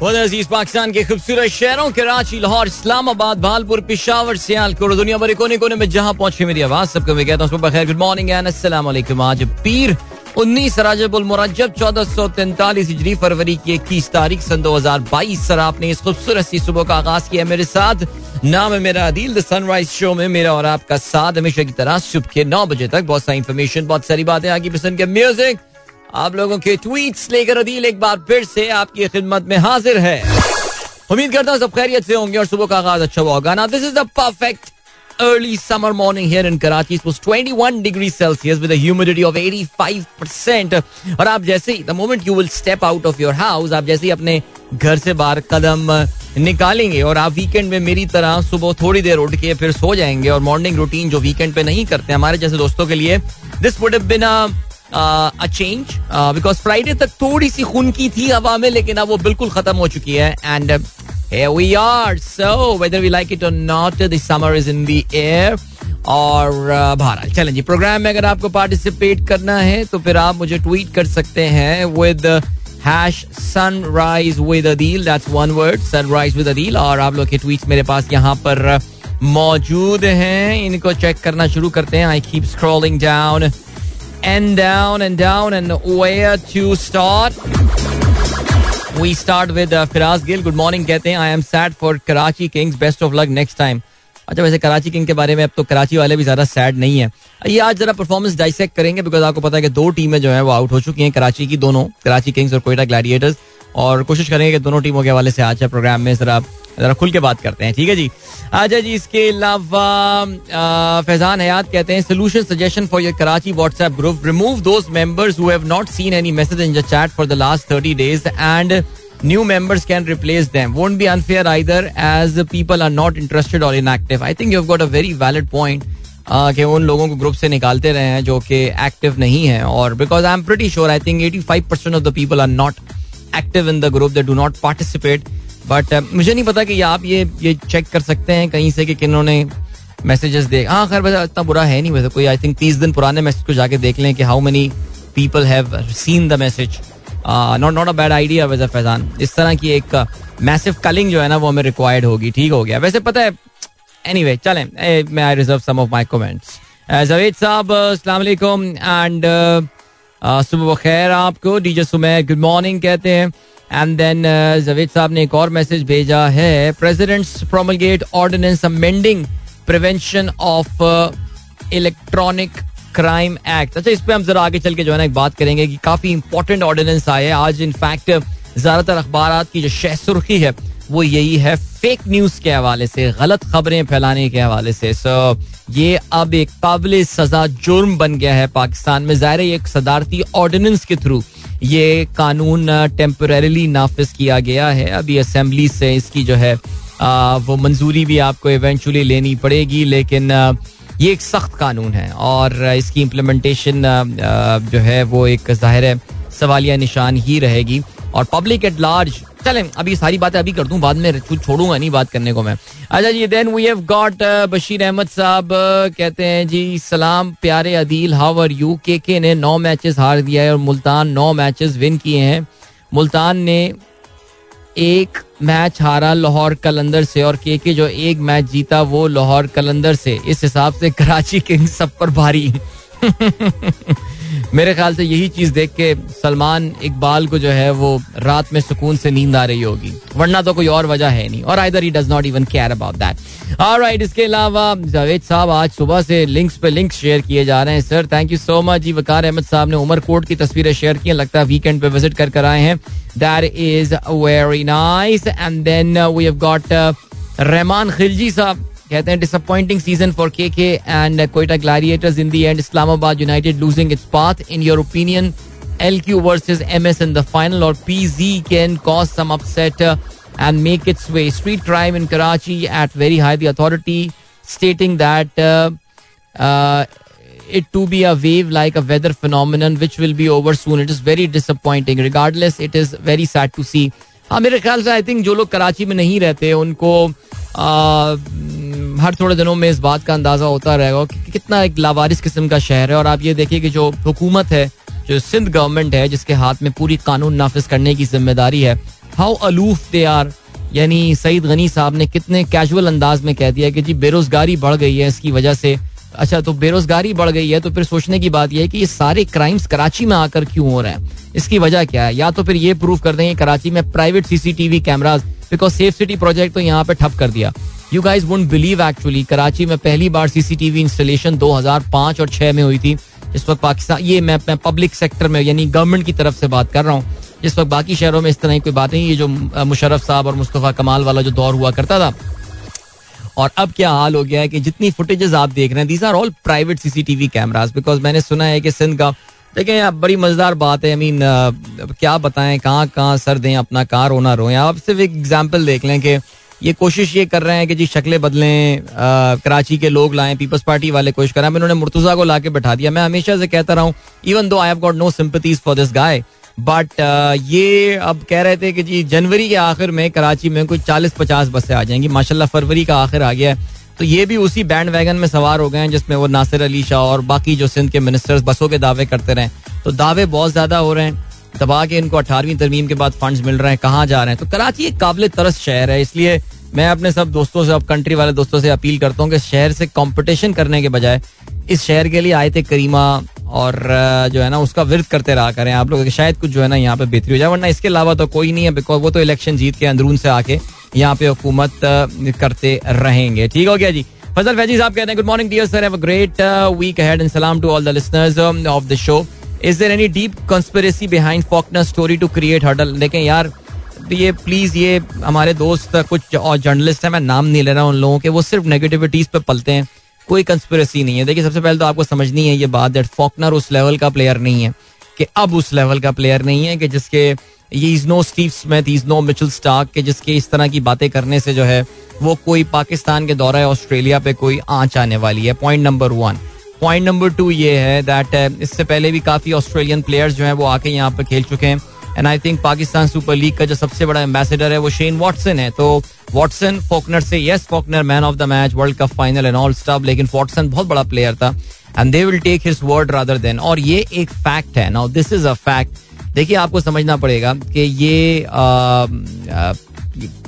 अज़ीज़ पाकिस्तान के खूबसूरत शहरों कराची, लाहौर, इस्लामाबाद, भालपुर, पिशावर, सियालकोट, दुनिया भर कोने कोने में जहाँ पहुँचे मेरी आवाज़, सबको मैं कहता हूँ बखैर गुड मॉर्निंग अस्सलाम वालेकुम आज पीर उन्नीस मुरजब चौदह सौ तैंतालीस हिजरी, फरवरी की इक्कीस तारीख, सन दो हज़ार बाईस, सर, आपने इस खूबसूरत सी सुबह का आगाज़ किया मेरे साथ। नाम है मेरा अदील द सनराइज शो में मेरा और आपका साथ हमेशा की तरह सुबह के नौ बजे तक बहुत सारी इन्फॉर्मेशन बहुत सारी बातें आगे पसंद के म्यूज़िक आप लोगों के ट्वीट्स लेकर अदील एक बार फिर से आपकी खिदमत में हाजिर है उम्मीद करता हूँ सब खैरियत से होंगे और सुबह का आगाज़ अच्छा होगा ना this is the perfect early summer morning here in Karachi. It was 21 degrees Celsius with a humidity of 85%. और आप जैसे ही the moment you will step out of your house, आप जैसे ही अपने घर से बाहर कदम निकालेंगे और आप वीकेंड में मेरी तरह सुबह थोड़ी देर उठ के फिर सो जाएँगे और मॉर्निंग रूटीन जो वीकेंड पे नहीं करते हमारे जैसे दोस्तों के लिए this would been a change because Friday तक थोड़ी सी खून की थी हवा में लेकिन अब वो बिल्कुल खत्म हो चुकी है and here we are. So whether we like it or not the summer is in the air और uh, बहरहाल चलें जी प्रोग्राम में अगर आपको पार्टिसिपेट करना है तो फिर आप मुझे ट्वीट कर सकते हैं with hash sunrise with Adeel that's one word sunrise with Adeel और आप लोग के ट्वीट्स मेरे पास यहाँ पर मौजूद हैं। इनको चेक करना शुरू करते हैं। I keep scrolling down and down and down and where to start? We start with uh, Firaz Gill. Good morning कहते हैं I am sad for Karachi Kings. Best of luck next time. अच्छा वैसे Karachi king के बारे में अब तो कराची वाले भी ज़्यादा सैड नहीं है। ये आज जरा परफॉर्मेंस डाइसेक्ट करेंगे बिकॉज़ आपको पता है कि दो टीमें जो है वो आउट हो चुकी हैं कराची की दोनों कराची किंग्स और कोयटा ग्लैडिएटर्स और कोशिश करेंगे कि दोनों टीमों के हवाले से आज प्रोग्राम में जरा जरा खुल के बात करते हैं ठीक है जी? अच्छा जी इसके अलावा फैजान हयात कहते हैं solution suggestion for your Karachi WhatsApp group remove those members who have not seen any message in the chat for the last 30 days and new members can replace them. Won't be unfair either as people are not interested or inactive. I think you've got a very valid point uh, कि उन लोगों को group से निकालते रहे हैं जो कि एक्टिव नहीं है और because I am pretty sure I think 85 percent of the people are not active in the group they do not participate but मुझे नहीं पता कि आप ये ये चेक कर सकते हैं कहीं से कि किन्होंने मैसेजेस देख हाँ खैर, वैसे इतना बुरा है नहीं, वैसे कोई आई थिंक तीस दिन पुराने मैसेज को जाके देख लें कि how many people have seen the message not not a bad idea वैसे फैजान। इस तरह की एक मैसिव कलिंग जो है ना, वो हमें रिक्वायर्ड होगी, ठीक हो गया। वैसे पता है एनी वे चलें मैं I reserve some of my comments Javed sahab अस्सलाम वालेकुम एंड सुबह खैर आपको डीजे सुमेर गुड मॉर्निंग कहते हैं एंड देन जवेद साहब ने एक और मैसेज भेजा है president's promulgate ordinance amending prevention of electronic crime act अच्छा इस पर हम जरा आगे चल के जो है ना एक बात करेंगे कि काफ़ी इंपॉर्टेंट ऑर्डिनेंस आए हैं। आज इनफैक्ट ज़्यादातर अखबार की जो शह सुर्खी है, वो यही है फेक न्यूज़ के हवाले से गलत खबरें फैलाने के हवाले से। सो ये अब एक काबिल सजा जुर्म बन गया है पाकिस्तान में। ज़ाहिर एक सदारती ऑर्डिनेंस के थ्रू ये कानून टेम्पररीली नाफिज किया गया है। अभी असम्बली से इसकी जो है आ, वो मंजूरी भी आपको इवेंचुअली लेनी पड़ेगी लेकिन ये एक सख्त कानून है और इसकी इम्प्लीमेंटेशन जो है वो एक ज़ाहिर सवालिया निशान ही रहेगी। और पब्लिक एट लार्ज चलें, अभी सारी बातें अभी कर दूँ, बाद में छोड़ूँगा नहीं बात करने को मैं। अच्छा जी then we have got Bashir Ahmed sahab कहते हैं, जी, सलाम, प्यारे अदील हाउ आर यू के के ने नौ मैचेस हार दिया है और मुल्तान नौ मैचेस विन किए हैं। मुल्तान ने एक मैच हारा लाहौर कलंदर से और के के जो एक मैच जीता वो लाहौर कलंदर से। इस हिसाब से कराची किंग्स सब पर भारी। मेरे ख्याल से यही चीज़ देख के सलमान इकबाल को जो है वो रात में सुकून से नींद आ रही होगी। वरना तो कोई और वजह है नहीं, और either he does not even care about that alright इसके अलावा जावेद साहब आज सुबह से लिंक्स पे लिंक्स शेयर किए जा रहे हैं। Sir thank you so much जी, वकार अहमद साहब ने उमर कोट की तस्वीरें शेयर की लगता है वीकेंड पे विज़िट कर कर आए हैं। That is very nice and then we have got Rehman Khilji sahab. कहते हैं disappointing season for K K and Quetta Gladiators in the end Islamabad United losing its path in your opinion L Q versus M S in the final और P G can cause some upset and make its way street crime in Karachi at very high the authority stating that it to be a wave like a weather phenomenon which will be over soon. It is very disappointing. Regardless, it is very sad to see. हाँ मेरे ख्याल से I think जो लोग कराची में नहीं रहते उनको आ, हर थोड़े दिनों में इस बात का अंदाज़ा होता रहेगा कि कितना एक लावारिस किस्म का शहर है। और आप ये देखिए कि जो हुकूमत है, जो सिंध गवर्नमेंट है, जिसके हाथ में पूरी कानून नाफिज करने की ज़िम्मेदारी है हाउ अलूफ दे आर यानी सईद गनी साहब ने कितने कैजुअल अंदाज में कह दिया कि जी बेरोजगारी बढ़ गई है इसकी वजह से। अच्छा तो बेरोजगारी बढ़ गई है तो फिर सोचने की बात यह है कि ये सारे क्राइम्स कराची में आकर क्यों हो रहे हैं? इसकी वजह क्या है? या तो फिर ये प्रूव कर देंगे कराची में private CCTV cameras because safe city project तो यहाँ पे ठप कर दिया। You guys won't believe actually Karachi में पहली बार सीसीटीवी इंस्टॉलेशन 2005 और 6 में हुई थी। इस वक्त पाकिस्तान ये मैं, मैं पब्लिक सेक्टर में यानी गवर्नमेंट की तरफ़ से बात कर रहा हूँ। जिस वक्त बाकी शहरों में इस तरह की कोई बात नहीं ये जो मुशरफ साहब और मुस्तफ़ा कमाल वाला जो दौर हुआ करता था। और अब क्या हाल हो गया है कि जितनी फुटेजेस आप देख रहे हैं these are all private CCTV cameras because मैंने सुना है कि सिंध का देखें यार बड़ी मज़ेदार बात है। आई मीन क्या बताएँ कहाँ कहाँ सर दें अपना कहाँ रोना रोएँ। आप सिर्फ़ एक एग्ज़ाम्पल देख लें कि ये कोशिश ये कर रहे हैं कि जी शक्लें बदलें कराची के लोग लाएँ, पीपल्स पार्टी वाले कोशिश कर रहे हैं। उन्होंने मुर्तुजा को ला के बैठा दिया। मैं हमेशा से कहता रहा हूँ even though I have got no sympathies for this guy but ये अब कह रहे थे कि जी जनवरी के आखिर में कराची में कोई चालीस पचास बसें आ जाएँगी। माशाल्लाह फरवरी का आखिर आ गया है। तो ये भी उसी बैंड वैगन में सवार हो गए हैं, जिसमें वो नासिर अली शाह और बाकी जो सिंध के मिनिस्टर्स बसों के दावे करते रहे। तो दावे बहुत ज़्यादा हो रहे हैं। दबा के इनको अठारहवीं तरमीम के बाद फंड्स मिल रहे हैं, कहाँ जा रहे हैं? तो कराची एक काबिल तरस शहर है, इसलिए मैं अपने सब दोस्तों से अब कंट्री वाले दोस्तों से अपील करता हूँ कि शहर से कंपटीशन करने के बजाय, इस शहर के लिए थे करीमा और जो है ना, उसका विरत करते रहा करें। आप लोग शायद कुछ जो है ना, यहाँ पे बेहतरी हो जाए, वरना इसके अलावा तो कोई नहीं है बिकॉज़ वो तो इलेक्शन जीत के अंदरून से आके यहाँ पे हुकूमत करते रहेंगे। ठीक हो गया जी? फजल फैजी साहब कहते हैं good morning dear sir have a great week ahead and सलाम to all the listeners of the show is there any deep conspiracy behind Faulkner story to create hurdle देखें यार ये प्लीज़ ये हमारे दोस्त कुछ और जर्नलिस्ट हैं मैं नाम नहीं ले रहा हूँ उन लोगों के वो सिर्फ़ नेगेटिविटीज पे पलते हैं कोई कंस्पिरेसी नहीं है देखिए सबसे पहले तो आपको समझनी है ये बात दैट फॉकनर उस लेवल का प्लेयर नहीं है कि अब उस लेवल का प्लेयर नहीं है कि जिसके ये is no Steve Smith is no Mitchell Starc के जिसके इस तरह की बातें करने से जो है वो कोई पाकिस्तान के दौरा ऑस्ट्रेलिया पे कोई आँच आने वाली है point number one point number two ये है दैट इससे पहले भी काफ़ी ऑस्ट्रेलियन प्लेयर्स जो हैं वो आके यहाँ पर खेल चुके हैं। And I think Pakistan Super League का जो सबसे बड़ा एम्बेसडर है वो शेन वॉटसन है। तो वॉटसन फोकनर से yes Faulkner man of the match World Cup final and all stop लेकिन वॉटसन बहुत बड़ा प्लेयर था। And they will take his word rather than और ये एक फैक्ट है। Now this is a fact देखिए, आपको समझना पड़ेगा कि ये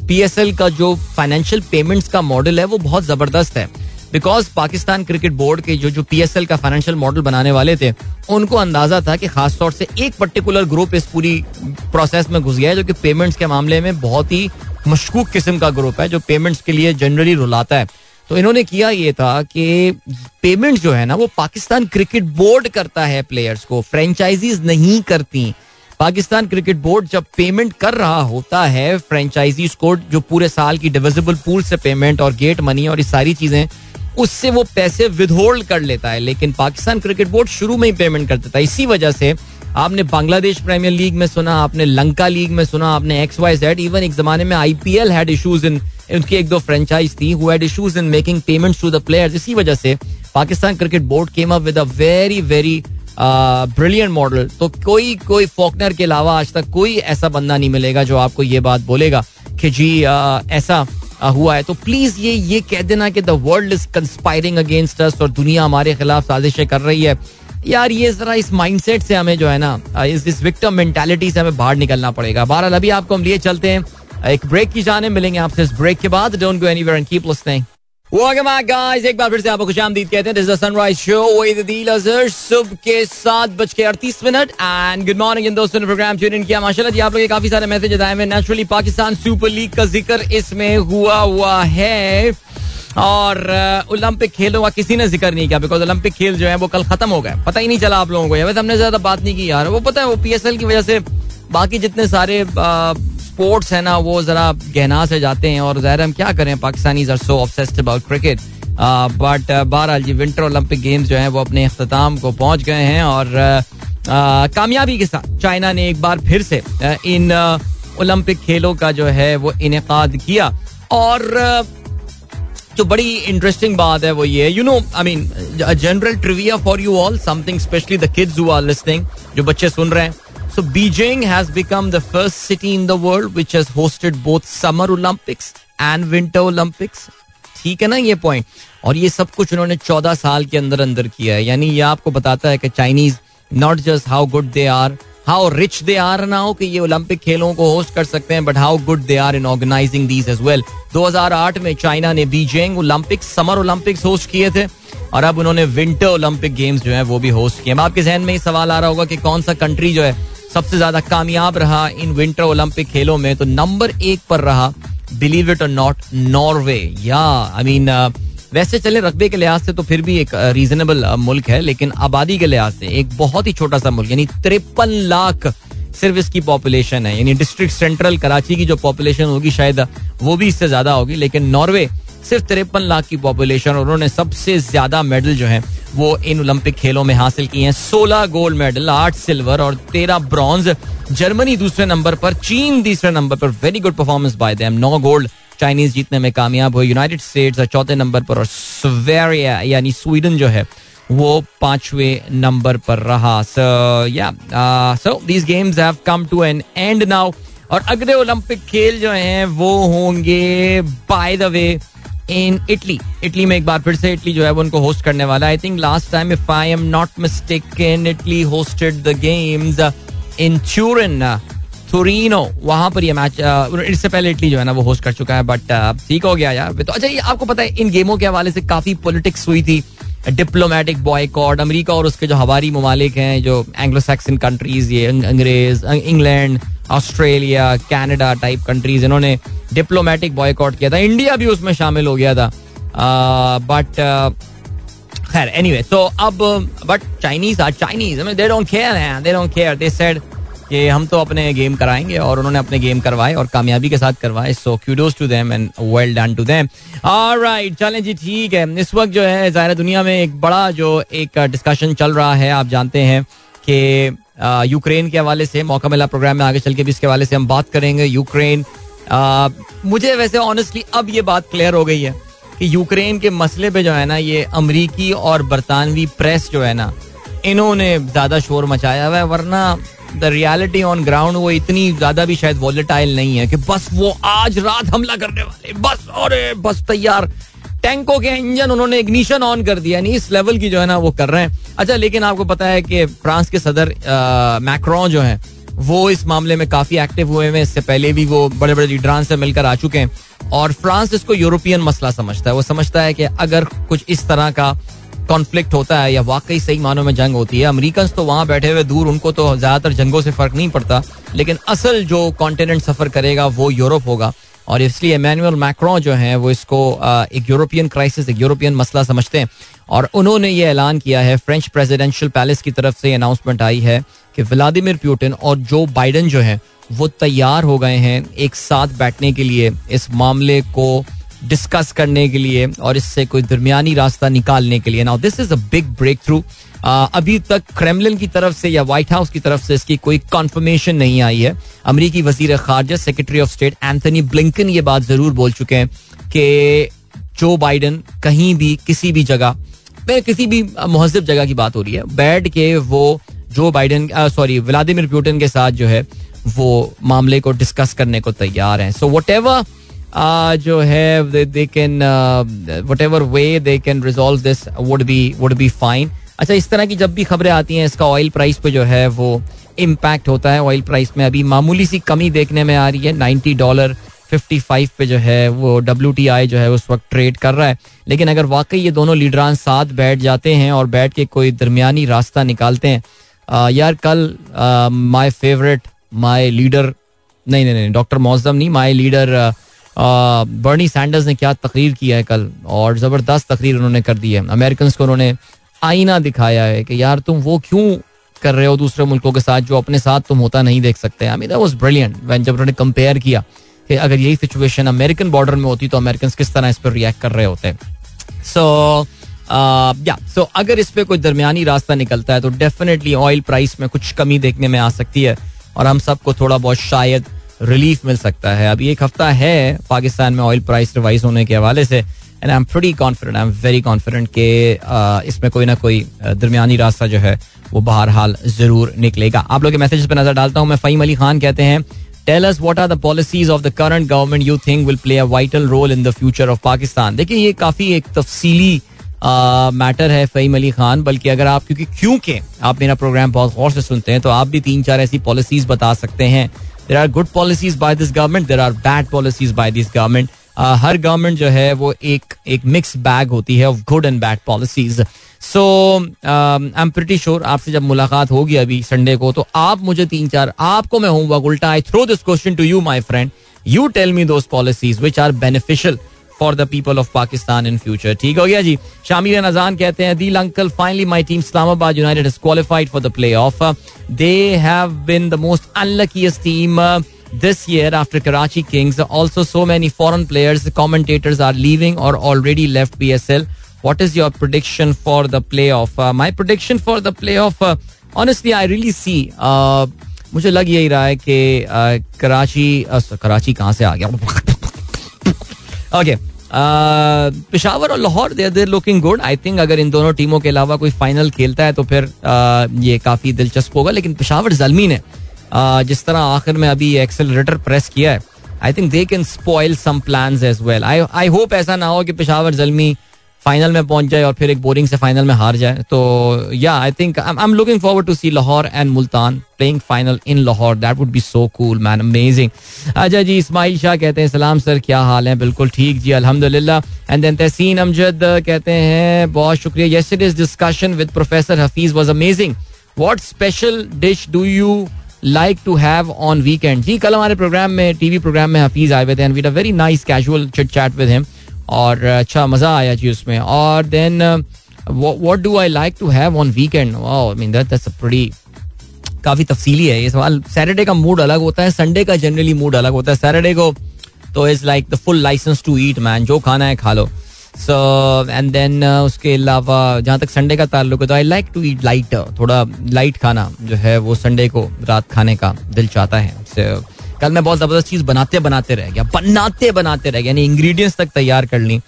पीएसएल का जो फाइनेंशियल पेमेंट्स का मॉडल है, वो बहुत ज़बरदस्त है। बिकॉज़ पाकिस्तान क्रिकेट बोर्ड के जो जो पीएसएल का फाइनेंशियल मॉडल बनाने वाले थे, उनको अंदाज़ा था कि खासतौर से एक पर्टिकुलर ग्रुप इस पूरी प्रोसेस में घुस गया है, जो कि पेमेंट्स के मामले में बहुत ही मशकूक किस्म का ग्रुप है, जो पेमेंट्स के लिए जनरली रुलाता है। तो इन्होंने किया ये था कि पेमेंट जो है ना, वो पाकिस्तान क्रिकेट बोर्ड करता है प्लेयर्स को फ्रेंचाइजीज नहीं करती। पाकिस्तान क्रिकेट बोर्ड जब पेमेंट कर रहा होता है फ्रेंचाइजीज को जो पूरे साल की डिविजिबल पूल से पेमेंट और गेट मनी और ये सारी चीज़ें उससे वो पैसे विदहोल्ड कर लेता है लेकिन पाकिस्तान क्रिकेट बोर्ड शुरू में ही पेमेंट कर देता है। इसी वजह से आपने बांग्लादेश प्रीमियर लीग में सुना आपने लंका लीग में सुना आपने एक्स वाई जेड इवन एक जमाने में आईपीएल हैड इश्यूज़ इन उनकी एक दो फ्रेंचाइज थी who had issues in making payments to the players इसी वजह से Pakistan cricket board came up with a very very brilliant model तो कोई कोई फॉकनर के अलावा आज तक कोई ऐसा बंदा नहीं मिलेगा जो आपको ये बात बोलेगा कि जी uh, ऐसा हुआ है। तो प्लीज़ ये ये कह देना कि the world is conspiring against us और दुनिया हमारे खिलाफ साजिशें कर रही है। यार, ये जरा इस माइंडसेट से हमें जो है ना इस इस विक्टम मेंटेलिटी से हमें बाहर निकलना पड़ेगा। बहरहाल, अभी आपको हम लिए चलते हैं। एक ब्रेक की जाने मिलेंगे आपसे इस ब्रेक के बाद। Don't go anywhere and keep Guys. एक बार फिर से आपको खुश आमदीद कहते हैं। This is sunrise show with Adeel Azhar सुबह के सात बज के अड़तीस मिनट। एंड गुड मॉर्निंग इन दोस्तों ने प्रोग्राम ट्यून इन किया। माशाल्लाह जी, आप लोग काफ़ी सारे मैसेज आए हुए नेचुरली पाकिस्तान सुपर लीग का ज़िक्र इसमें हुआ हुआ है। और ओलंपिक खेलों का किसी ने ज़िक्र नहीं किया बिकॉज़ ओलंपिक खेल जो है, वो कल खत्म हो गए। पता ही नहीं चला आप लोगों को। वैसे हमने ज़्यादा बात नहीं की यार। वो पता है, वो पीएसएल की वजह से बाकी जितने सारे स्पोर्ट्स है ना, वो जरा गहना से जाते हैं और ज़ाहिर हम क्या करें, Pakistani are so obsessed about cricket but बहरहाल जी विंटर ओलंपिक गेम्स जो है, वो अपने अख्ताम को पहुँच गए हैं और कामयाबी के साथ चाइना ने एक बार फिर से इन ओलंपिक खेलों का जो है, वो इनका किया। और जो बड़ी इंटरेस्टिंग बात है वो ये you know I mean general trivia for you all something specially the kids who are listening जो बच्चे सुन रहे हैं So Beijing has become the first city in the world which has hosted both Summer Olympics and Winter Olympics. ठीक है ना ये point और ये सब कुछ उन्होंने चौदह साल के अंदर अंदर किया है। यानी ये आपको बताता है कि Chinese not just how good they are how rich they are ना हो कि ये ओलंपिक खेलों को होस्ट कर सकते हैं but how good they are in organizing these as well 2008 में चाइना ने Beijing Olympic summer Olympics host किए थे और अब उन्होंने विंटर ओलंपिक गेम्स जो है वो भी होस्ट किए आपके जहन में ये सवाल आ रहा होगा कि कौन सा कंट्री जो है सबसे ज़्यादा कामयाब रहा इन विंटर ओलंपिक खेलों में तो नंबर एक पर रहा believe it or not Norway. या आई मीन वैसे चले रकबे के लिहाज से तो फिर भी एक रीजनेबल मुल्क है, लेकिन आबादी के लिहाज से एक बहुत ही छोटा सा मुल्क, यानी तिरपन लाख सिर्फ़ इसकी पॉपुलेशन है। यानी डिस्ट्रिक्ट सेंट्रल कराची की जो पॉपुलेशन होगी, शायद वो भी इससे ज़्यादा होगी, लेकिन नॉर्वे सिर्फ़ तिरपन लाख की पॉपुलेशन और उन्होंने सबसे ज़्यादा मेडल जो है, वो इन ओलंपिक खेलों में हासिल किए हैं। सोलह गोल्ड मेडल आठ सिल्वर और तेरह ब्रॉन्ज जर्मनी दूसरे नंबर पर, चीन तीसरे नंबर पर। Very good performance by them now gold Chinese जीतने में कामयाब हुए। यूनाइटेड स्टेट्स चौथे नंबर पर और स्वेरिया यानी स्वीडन जो है, वो पांचवे नंबर पर रहा। So yeah so these games have come to an end now और अगले ओलंपिक खेल जो हैं, वो होंगे by the way in Italy Italy में एक बार फिर से इटली जो है वो उनको होस्ट करने वाला I think last time if I am not mistake in Italy hosted the games in Turin Torino वहाँ पर ये मैच इससे पहले इटली जो है ना वो होस्ट कर चुका है बट ठीक हो गया यार. तो अच्छा ये आपको पता है, इन गेमों के हवाले से काफ़ी पॉलिटिक्स हुई थी. डिप्लोमेटिक बॉयकॉट अमेरिका और उसके जो हवारी ममालिक हैं, जो एंग्लो सैक्सन कंट्रीज़ ये अंग्रेज़ England Australia Canada type countries इन्होंने डिप्लोमेटिक बॉयकॉट किया था। इंडिया भी उसमें शामिल हो गया था। बट खैर एनीवे तो अब but Chinese are Chinese they don't care they don't care they said कि हम तो अपने गेम कराएँगे और उन्होंने अपने गेम करवाए और कामयाबी के साथ करवाए। So kudos to them and well done to them alright चलें जी, ठीक है। इस वक्त जो है, ज़ाहिर दुनिया में एक बड़ा जो एक डिस्कशन चल रहा है, आप जानते हैं कि यूक्रेन के हवाले से, मौका मिला प्रोग्राम में आगे चल के भी इसके हवाले से हम बात करेंगे यूक्रेन। मुझे वैसे ऑनेस्टली अब ये बात क्लियर हो गई है कि यूक्रेन के मसले पे जो है ना, ये अमरीकी और बरतानवी प्रेस जो है ना, इन्होंने ज़्यादा शोर मचाया हुआ है, वरना द रियलिटी ऑन ग्राउंड वो इतनी ज़्यादा भी शायद वॉलेटाइल नहीं है कि बस वो आज रात हमला करने वाले, बस और बस तैयार। टैंकों के इंजन, उन्होंने इग्निशन ऑन कर दिया। नहीं इस लेवल की जो है ना वो कर रहे हैं। अच्छा लेकिन आपको पता है कि फ्रांस के सदर मैक्रो जो है, वो इस मामले में काफ़ी एक्टिव हुए हैं। इससे पहले भी वो बड़े बड़े लीडरान से मिलकर आ चुके हैं। और फ्रांस इसको यूरोपियन मसला समझता है। वो समझता है कि अगर कुछ इस तरह का कॉन्फ्लिक्ट होता है, या वाकई सही मानों में जंग होती है अमेरिकन तो वहाँ बैठे हुए दूर, उनको तो ज़्यादातर जंगों से फ़र्क नहीं पड़ता। लेकिन असल जो कॉन्टिनेंट सफ़र करेगा, वो यूरोप होगा। और इसलिए मैनुअल मैक्रो जो है, वो इसको एक यूरोपियन क्राइसिस एक यूरोपियन मसला समझते हैं। और उन्होंने ये ऐलान किया है फ्रेंच प्रेसिडेंशियल पैलेस की तरफ़ से अनाउंसमेंट आई है कि व्लादिमिर पुतिन और जो बाइडन जो है, वो तैयार हो गए हैं एक साथ बैठने के लिए, इस मामले को डिस्कस करने के लिए और इससे कोई दरमियानी रास्ता निकालने के लिए। Now this is a big breakthrough अभी तक क्रेमलिन की तरफ़ से या व्हाइट हाउस की तरफ़ से इसकी कोई कॉन्फर्मेशन नहीं आई है। अमरीकी वज़ीर खारजा secretary of state Anthony Blinken ये बात ज़रूर बोल चुके हैं कि जो बाइडन कहीं भी, किसी भी जगह किसी भी महजब जगह की बात हो रही है, बैठ के वो जो बाइडन सॉरी व्लादिमिर पुटिन के साथ जो है, वो मामले को डिस्कस करने को तैयार हैं। सो वट एवर जो है they can whatever way they can resolve this would be would be fine अच्छा इस तरह की जब भी खबरें आती हैं इसका ऑयल प्राइस पे जो है वो इम्पैक्ट होता है। ऑयल प्राइस में अभी मामूली सी कमी देखने में आ रही है। नाइन्टी डॉलर फिफ्टी फाइव पे जो है वो डब्ल्यू टी आई जो है उस वक्त ट्रेड कर रहा है। लेकिन अगर वाकई ये दोनों लीडरान साथ बैठ जाते हैं और बैठ के कोई दरमियानी रास्ता निकालते हैं आ, यार कल माई फेवरेट माई लीडर नहीं नहीं नहीं डॉक्टर मौजम नहीं माई लीडर बर्नी सैंडर्स ने क्या तकरीर किया है कल? और ज़बरदस्त तकरीर उन्होंने कर दी है। अमेरिकन को उन्होंने आईना दिखाया है कि यार तुम वो क्यों कर रहे हो दूसरे मुल्कों के साथ जो अपने साथ तुम होता नहीं देख सकते? आई मीन वाज ब्रिलियंट जब उन्होंने कंपेयर किया कि अगर यही सिचुएशन अमेरिकन बॉर्डर में होती तो अमेरिकन किस तरह इस पर रिएक्ट कर रहे होते? सो या सो अगर इस पर कोई दरमियानी रास्ता निकलता है तो डेफिनेटली ऑयल प्राइस में कुछ कमी देखने में आ सकती है और हम सबको थोड़ा बहुत शायद रिलीफ मिल सकता है। अभी एक हफ़्ता है पाकिस्तान में ऑयल प्राइस रिवाइज होने के हवाले से। And I am pretty confident I am very confident कि इसमें कोई ना कोई दरमियानी रास्ता जो है, वो बहरहाल ज़रूर निकलेगा। आप लोग के मैसेज पर नज़र डालता हूँ, मैं फ़हीम अली खान कहते हैं tell us what are the policies of the current government you think will play a vital role in the future of Pakistan देखिए, ये काफ़ी एक तफसीली मैटर है फ़हीम अली खान, बल्कि अगर आप, क्योंकि क्योंकि आप मेरा प्रोग्राम बहुत गौर से सुनते हैं तो आप भी तीन चार ऐसी पॉलिसीज़ बता सकते हैं। There are good policies by this government there are bad policies by this government her government जो है वो एक एक मिक्स बैग होती है of good and bad policies so I am pretty sure आपसे जब मुलाकात होगी अभी संडे को तो आप मुझे तीन चार, आपको मैं होमवर्क उल्टा I throw this question to you my friend you tell me those policies which are beneficial for the people of Pakistan in future ठीक हो गया जी? शामिर नजान कहते हैं, Adeel uncle finally my team Islamabad United is qualified for the play off they have been the most unluckiest team this year after Karachi Kings. Also, so many foreign players, commentators are leaving or already left PSL. What is your prediction for the playoff? Uh, my prediction for the playoff, uh, honestly, I really see. Uh, मुझे लग यही रहा है कि कराची कराची कहाँ से आ गया okay Peshawar और Lahore they're they're looking good I think अगर इन दोनों टीमों के अलावा कोई फाइनल खेलता है तो फिर ये काफ़ी दिलचस्प होगा लेकिन पिशावर जलमी ने जिस तरह आखिर में अभी एक्सेलरेटर प्रेस किया है I think they can spoil some plan as well I I hope ऐसा ना हो कि पिशावर जलमी फाइनल में पहुँच जाए और फिर एक बोरिंग से फाइनल में हार जाए। तो या I think I am looking forward to see Lahore and Multan playing final in Lahore that would be so cool man amazing अच्छा जी इस्माइल शाह कहते हैं, सलाम सर, क्या हाल है? बिल्कुल ठीक जी, अल्हम्दुलिल्लाह। एंड देन तहसीन अमजद कहते हैं, बहुत शुक्रिया। Yesterday's discussion with professor Hafeez was amazing what special dish do you like to have on weekend जी, कल हमारे प्रोग्राम में टीवी प्रोग्राम में हफीज आए हुए थे and we very nice casual chit chat with him और अच्छा मज़ा आया जी उसमें। और then what do I like to have on weekend mean that's pretty काफ़ी तफसीली है ये सवाल। सैटरडे का मूड अलग होता है संडे का जनरली मूड अलग होता है। सैटरडे को तो is like the full licence to eat man जो खाना है खा लो। सो एंड देन उसके अलावा जहाँ तक संडे का ताल्लुक है तो I like to eat light थोड़ा लाइट खाना जो है वो संडे को रात खाने का दिल चाहता है। So, कल मैं बहुत ज़बरदस्त चीज़ बनाते बनाते रह गया। बनाते बनाते रह गया। यानी इंग्रेडिएंट्स तक तैयार कर ली।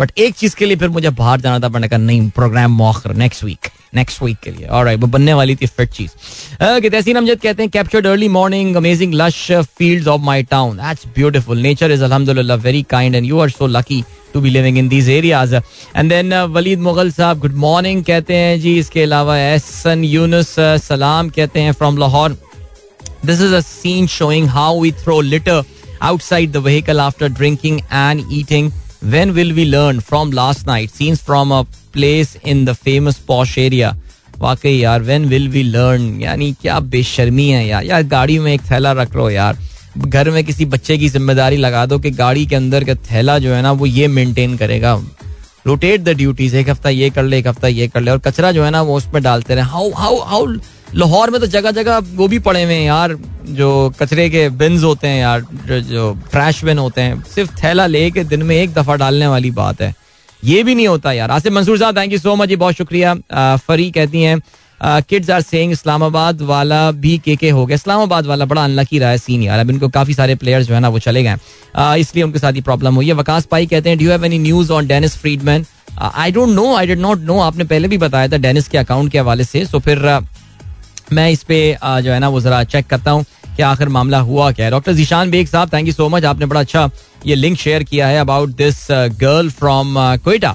बट एक चीज़ के लिए फिर मुझे बाहर जाना था पड़ने का नहीं प्रोग्राम मौखर नेक्स्ट वीक नेक्स्ट वीक के लिए। और वो बनने वाली थी फिट चीज़ ओके तहसीन अमजद कहते हैं captured early morning amazing lush fields of my town that's beautiful nature is अल्हम्दुलिल्लाह very kind and you are so lucky to be living in these areas and then Waleed Mughal साहब good morning कहते हैं जी। इसके अलावा एहसन यूनुस सलाम कहते हैं from Lahore this is a scene showing how we throw litter outside the vehicle after drinking and eating. When will we learn from last night? Scenes from a place in the famous posh area. वाकई यार when will we learn यानी क्या बेशर्मी है यार। यार, गाड़ी में एक थैला रख लो यार। घर में किसी बच्चे की ज़िम्मेदारी लगा दो कि गाड़ी के अंदर का थैला जो है ना, वो ये मेंटेन करेगा। रोटेट द ड्यूटीज़ एक हफ़्ता ये कर ले, एक हफ़्ता ये कर ले। और कचरा जो है ना, वो उसमें डालते रहे। हाउ हाउ हाउ लाहौर में तो जगह जगह वो भी पड़े हुए हैं यार जो कचरे के बिन्स होते हैं यार जो, जो ट्रैश बिन होते हैं सिर्फ़ थैला ले के दिन में एक दफ़ा डालने वाली बात है। ये भी नहीं होता यार। आसिफ मंसूर साहब थैंक यू सो मच जी बहुत शुक्रिया। फरी कहती हैं किड्स आर सेइंग इस्लामाबाद वाला भी के के हो गया। इस्लामाबाद वाला बड़ा अनलकी रहा है सीन यार। अब इनको काफ़ी सारे प्लेयर्स जो है ना वो चले गए। इसलिए उनके साथ ही प्रॉब्लम हुई है। वकास पाई कहते हैं do have any news on Dennis Freedman I don't know I did not know आपने पहले भी बताया था डेनिस के अकाउंट के हवाले से। सो फिर मैं इस पे जो है ना, वो जरा चेक करता हूँ कि आखिर मामला हुआ क्या है। Doctor Zeeshan Baig Sahab thank you so much आपने बड़ा अच्छा ये लिंक शेयर किया है about this girl from Quetta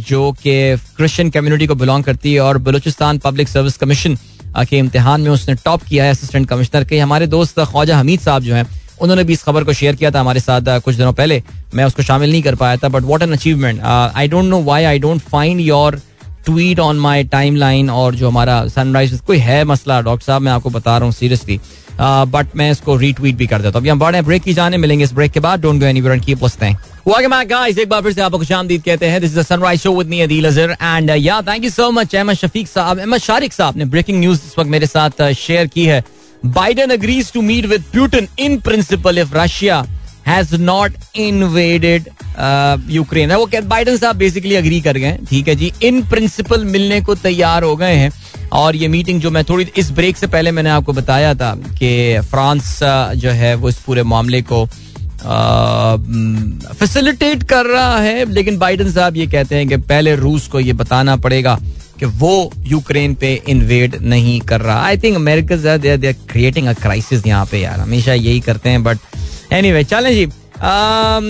जो कि क्रिश्चियन कम्युनिटी को बिलोंग करती है और बलूचिस्तान पब्लिक सर्विस कमीशन के इम्तिहान में उसने टॉप किया है असिस्टेंट कमिश्नर के। हमारे दोस्त ख्वाजा हमीद साहब जो हैं, उन्होंने भी इस खबर को शेयर किया था हमारे साथ कुछ दिनों पहले। मैं उसको शामिल नहीं कर पाया था but what an achievement I don't know why I don't find your tweet on my timeline और जो हमारा सनराइज कोई है मसला डॉक्टर साहब मैं आपको बता रहा हूँ सीरियसली बट मैं इसको रीट्वीट भी कर देता हूँ। अभी हम बड़े ब्रेक की जाने मिलेंगे इस ब्रेक के बाद। Don't go keep listening Welcome back, guys. एक बार फिर से आपको खुशामदीद कहते हैं this is Sunrise Show with me Adeel Azhar and yeah thank you so much Ahmad Shafiq साहब अहमद शारिक साहब ने ब्रेकिंग न्यूज़ इस वक्त मेरे साथ शेयर की है। Biden agrees to meet with Putin in principle if Russia has not invaded Ukraine वो बाइडन साहब बेसिकली अग्री कर गए ठीक है जी? इन प्रिंसिपल मिलने को तैयार हो गए हैं। और ये मीटिंग जो मैं थोड़ी, इस ब्रेक से पहले मैंने आपको बताया था कि फ्रांस जो है, वो इस पूरे मामले को फैसिलिटेट कर रहा है। लेकिन बाइडन साहब ये कहते हैं कि पहले रूस को ये बताना पड़ेगा कि वो यूक्रेन पे इन्वेड नहीं कर रहा। I think America creating a crisis यहाँ पे यार। हमेशा यही करते हैं बट एनी वे चलें जी।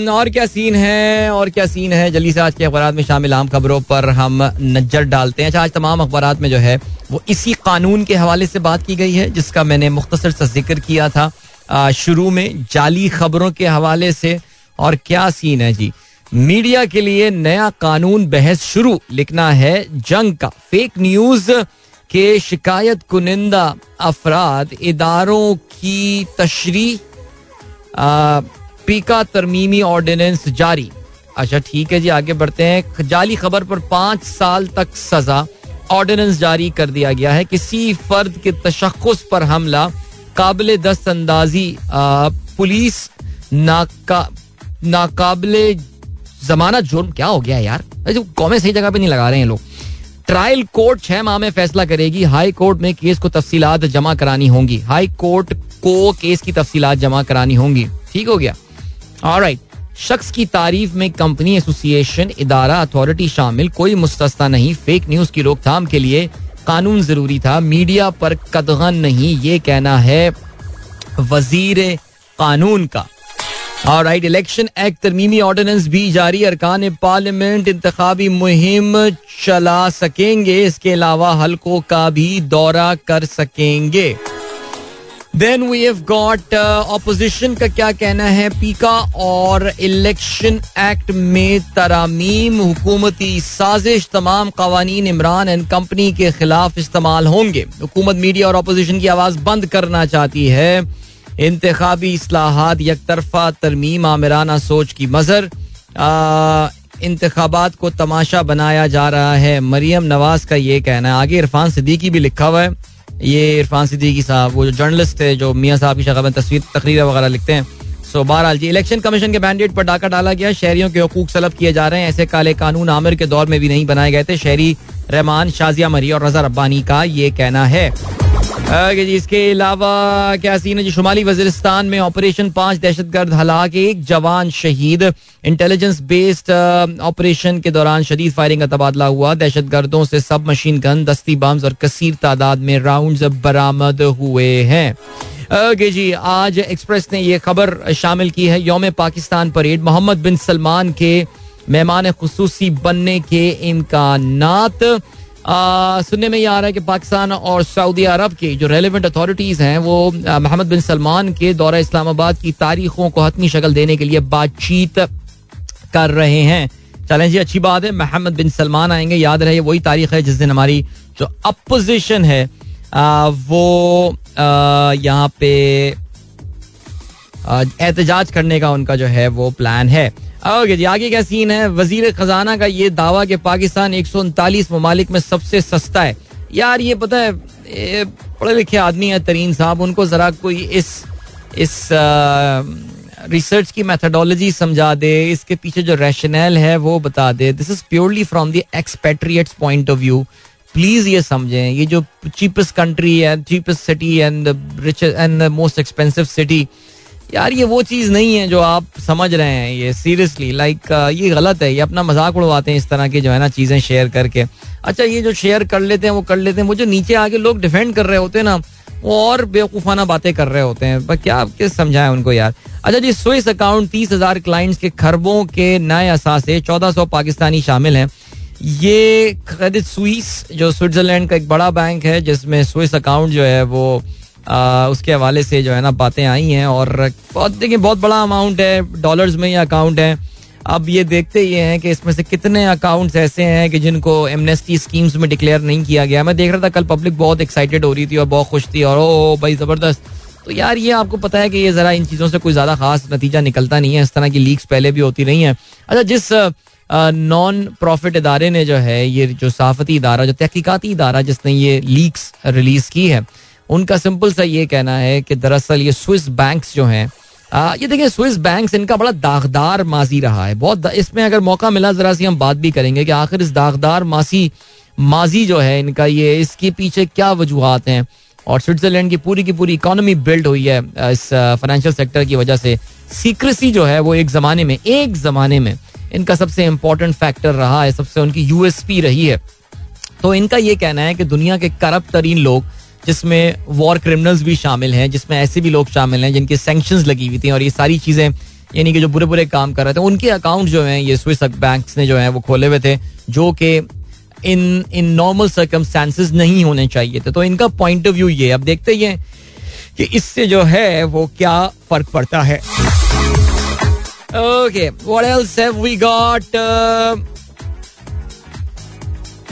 और क्या सीन है? और क्या सीन है? जल्दी से आज के अखबार में शामिल आम खबरों पर हम नज़र डालते हैं। अच्छा, आज तमाम अखबार में जो है वो इसी कानून के हवाले से बात की गई है जिसका मैंने मुख्तसर सा ज़िक्र किया था। शुरू में जाली खबरों के हवाले से। और क्या सीन है जी? मीडिया के लिए नया कानून बहस शुरू लिखना है जंग का। फेक न्यूज़ के शिकायत कुनिंदा अफराद इदारों की तशरी पीका तरमीमी ऑर्डिनेंस जारी। अच्छा ठीक है जी, आगे बढ़ते हैं। जाली खबर पर पाँच साल तक सजा। ऑर्डिनेंस जारी कर दिया गया है। किसी फर्द के तशखस पर हमला। काबिल दस्त अंदाजी पुलिस नाका, नाकाबले जमानत जुर्म क्या हो गया यार? कौमे सही जगह पे नहीं लगा रहे हैं लोग। ट्रायल कोर्ट छह माह में फैसला करेगी। हाई कोर्ट में केस को तफसीलात जमा करानी होंगी। हाई कोर्ट को केस की तफसीलात जमा करानी होंगी। ठीक हो गया? राइट शख्स की तारीफ़ में कंपनी एसोसिएशन, इदारा, अथॉरिटी शामिल। कोई मुस्तना नहीं। फेक न्यूज़ की रोकथाम के लिए कानून ज़रूरी था। मीडिया पर कदगन नहीं। ये कहना है वज़ीर कानून का। और राइट इलेक्शन एक्ट तरमीमी ऑर्डिनेंस भी जारी। अरकान पार्लियामेंट इंतबी मुहिम चला सकेंगे। इसके अलावा हल्कों का भी दौरा कर सकेंगे। Then we have got opposition का क्या कहना है? पीका और इलेक्शन एक्ट में तरामीम, हुकूमती साजिश, तमाम कवानीन इमरान एंड कंपनी के खिलाफ इस्तेमाल होंगे। हुकूमत मीडिया और अपोजिशन की आवाज़ बंद करना चाहती है। इंतबी असलाहत एक तरफा तरमीम आमिराना सोच की मजर। इंतबात को तमाशा बनाया जा रहा है। मरियम नवाज़ का ये कहना है। आगे इरफान सिद्दीकी भी लिखा हुआ है। ये इरफान सिद्दीकी साहब, वो जो जर्नलिस्ट थे, जो मियाँ साहब की शक्ल में तस्वीर, तकरीर वगैरह लिखते हैं। सो बहरहाल जी, इलेक्शन कमीशन के बैंडेट पर डाका डाला गया। शहरियों के हकूक सलब किए जा रहे हैं। ऐसे काले कानून आमिर के दौर में भी नहीं बनाए गए थे। शहरी रहमान, शाजिया मरी और रजा रब्बानी का ये कहना है। जी, इसके अलावा क्या सीन है जी? शुमाली वजीरिस्तान में ऑपरेशन पाँच दहशत गर्द हलाक, एक जवान शहीद। इंटेलिजेंस बेस्ड ऑपरेशन के दौरान शदीद फायरिंग का तबादला हुआ। दहशत गर्दों से सब मशीन गन, दस्ती बम्स और कसीर तादाद में राउंड बरामद हुए हैं। ओके जी, आज एक्सप्रेस ने यह खबर शामिल की है। योम Pakistan parade, Mohammed bin Salman के मेहमान खसूसी बनने के सुनने में ये आ रहा है कि पाकिस्तान और सऊदी अरब की जो रेलिवेंट अथॉरिटीज हैं, वो मोहम्मद बिन सलमान के दौरा इस्लामाबाद की तारीखों को हतमी शक्ल देने के लिए बातचीत कर रहे हैं। चलें जी, अच्छी बात है, मोहम्मद बिन सलमान आएँगे, याद रहे, वही तारीख है जिस दिन हमारी जो अपोजिशन है वो यहाँ पे एहतजाज करने का उनका जो है वो प्लान है। ओके जी आगे क्या सीन है वज़ीर खजाना का ये दावा कि पाकिस्तान एक सौ उनतालीस ममालिक में सबसे सस्ता है। यार ये पता है पढ़े लिखे आदमी है तरीन साहब उनको जरा कोई इस इस आ, रिसर्च की मेथडोलॉजी समझा दे इसके पीछे जो रैशनल है वो बता दे। This is purely from the expatriates point of view please ये समझें ये जो चीपेस्ट कंट्री है cheapest city and rich and most expensive city यार ये वो चीज़ नहीं है जो आप समझ रहे हैं ये सीरियसली लाइक like, ये गलत है ये अपना मज़ाक उड़वाते हैं इस तरह की जो है ना चीज़ें शेयर करके। अच्छा ये जो शेयर कर लेते हैं वो कर लेते हैं वो जो नीचे आके लोग डिफेंड कर रहे होते हैं ना वो और बेवकूफाना बातें कर रहे होते हैं। पर क्या किस समझाएँ उनको यार? अच्छा जी स्विस अकाउंट तीस हज़ार क्लाइंट्स के खरबों के नए असासे चौदह सौ पाकिस्तानी शामिल हैं। ये क्रेडिट स्विस जो स्विट्जरलैंड का एक बड़ा बैंक है जिसमें स्विस अकाउंट जो है वो उसके हवाले से जो है ना बातें आई हैं और बहुत, देखिए, बहुत बड़ा अमाउंट है डॉलर्स में ये अकाउंट है। अब ये देखते ये हैं कि इसमें से कितने अकाउंट्स ऐसे हैं कि जिनको एमनेस्टी स्कीम्स में डिक्लेयर नहीं किया गया। मैं देख रहा था, कल पब्लिक बहुत एक्साइटेड हो रही थी और बहुत खुश थी और ओ, भाई, ज़बरदस्त। तो यार, ये आपको पता है कि ये ज़रा इन चीज़ों से कोई ज़्यादा खास नतीजा निकलता नहीं है। इस तरह की लीक्स पहले भी होती रही हैं। अच्छा जिस नॉन प्रॉफिट इदारे ने जो है, ये जो सहाफती इदारा, जो तहकीकती इदारा जिसने ये लीक्स रिलीज़ की है उनका सिंपल सा ये कहना है कि दरअसल ये स्विस बैंक्स जो हैं ये देखिए, स्विस बैंक्स इनका बड़ा दागदार माजी रहा है। बहुत इसमें अगर मौका मिला, जरा सी हम बात भी करेंगे कि आखिर इस दागदार मासी, माजी जो है इनका ये, इसके पीछे क्या वजूहत हैं? और स्विट्जरलैंड की पूरी की पूरी इकोनॉमी बिल्ड हुई है इस फाइनेंशियल सेक्टर की वजह से। सीक्रेसी जो है वो एक जमाने में, एक जमाने में इनका सबसे इंपॉर्टेंट फैक्टर रहा है, सबसे उनकी यूएसपी रही है। तो इनका ये कहना है कि दुनिया के करप तरीन लोग जिसमें वॉर क्रिमिनल्स भी शामिल हैं, जिसमें ऐसे भी लोग शामिल हैं जिनके सेंक्शन लगी हुई थी और ये सारी चीज़ें, यानी कि जो बुरे बुरे काम कर रहे थे, उनके अकाउंट जो हैं, ये स्विस बैंक्स ने जो है, वो खोले हुए थे, जो कि इन इन नॉर्मल सर्कमस्टांसिस नहीं होने चाहिए थे। तो इनका पॉइंट ऑफ़ व्यू ये अब देखते हैं कि इससे जो है, वो क्या फ़र्क पड़ता है। Okay what else have we got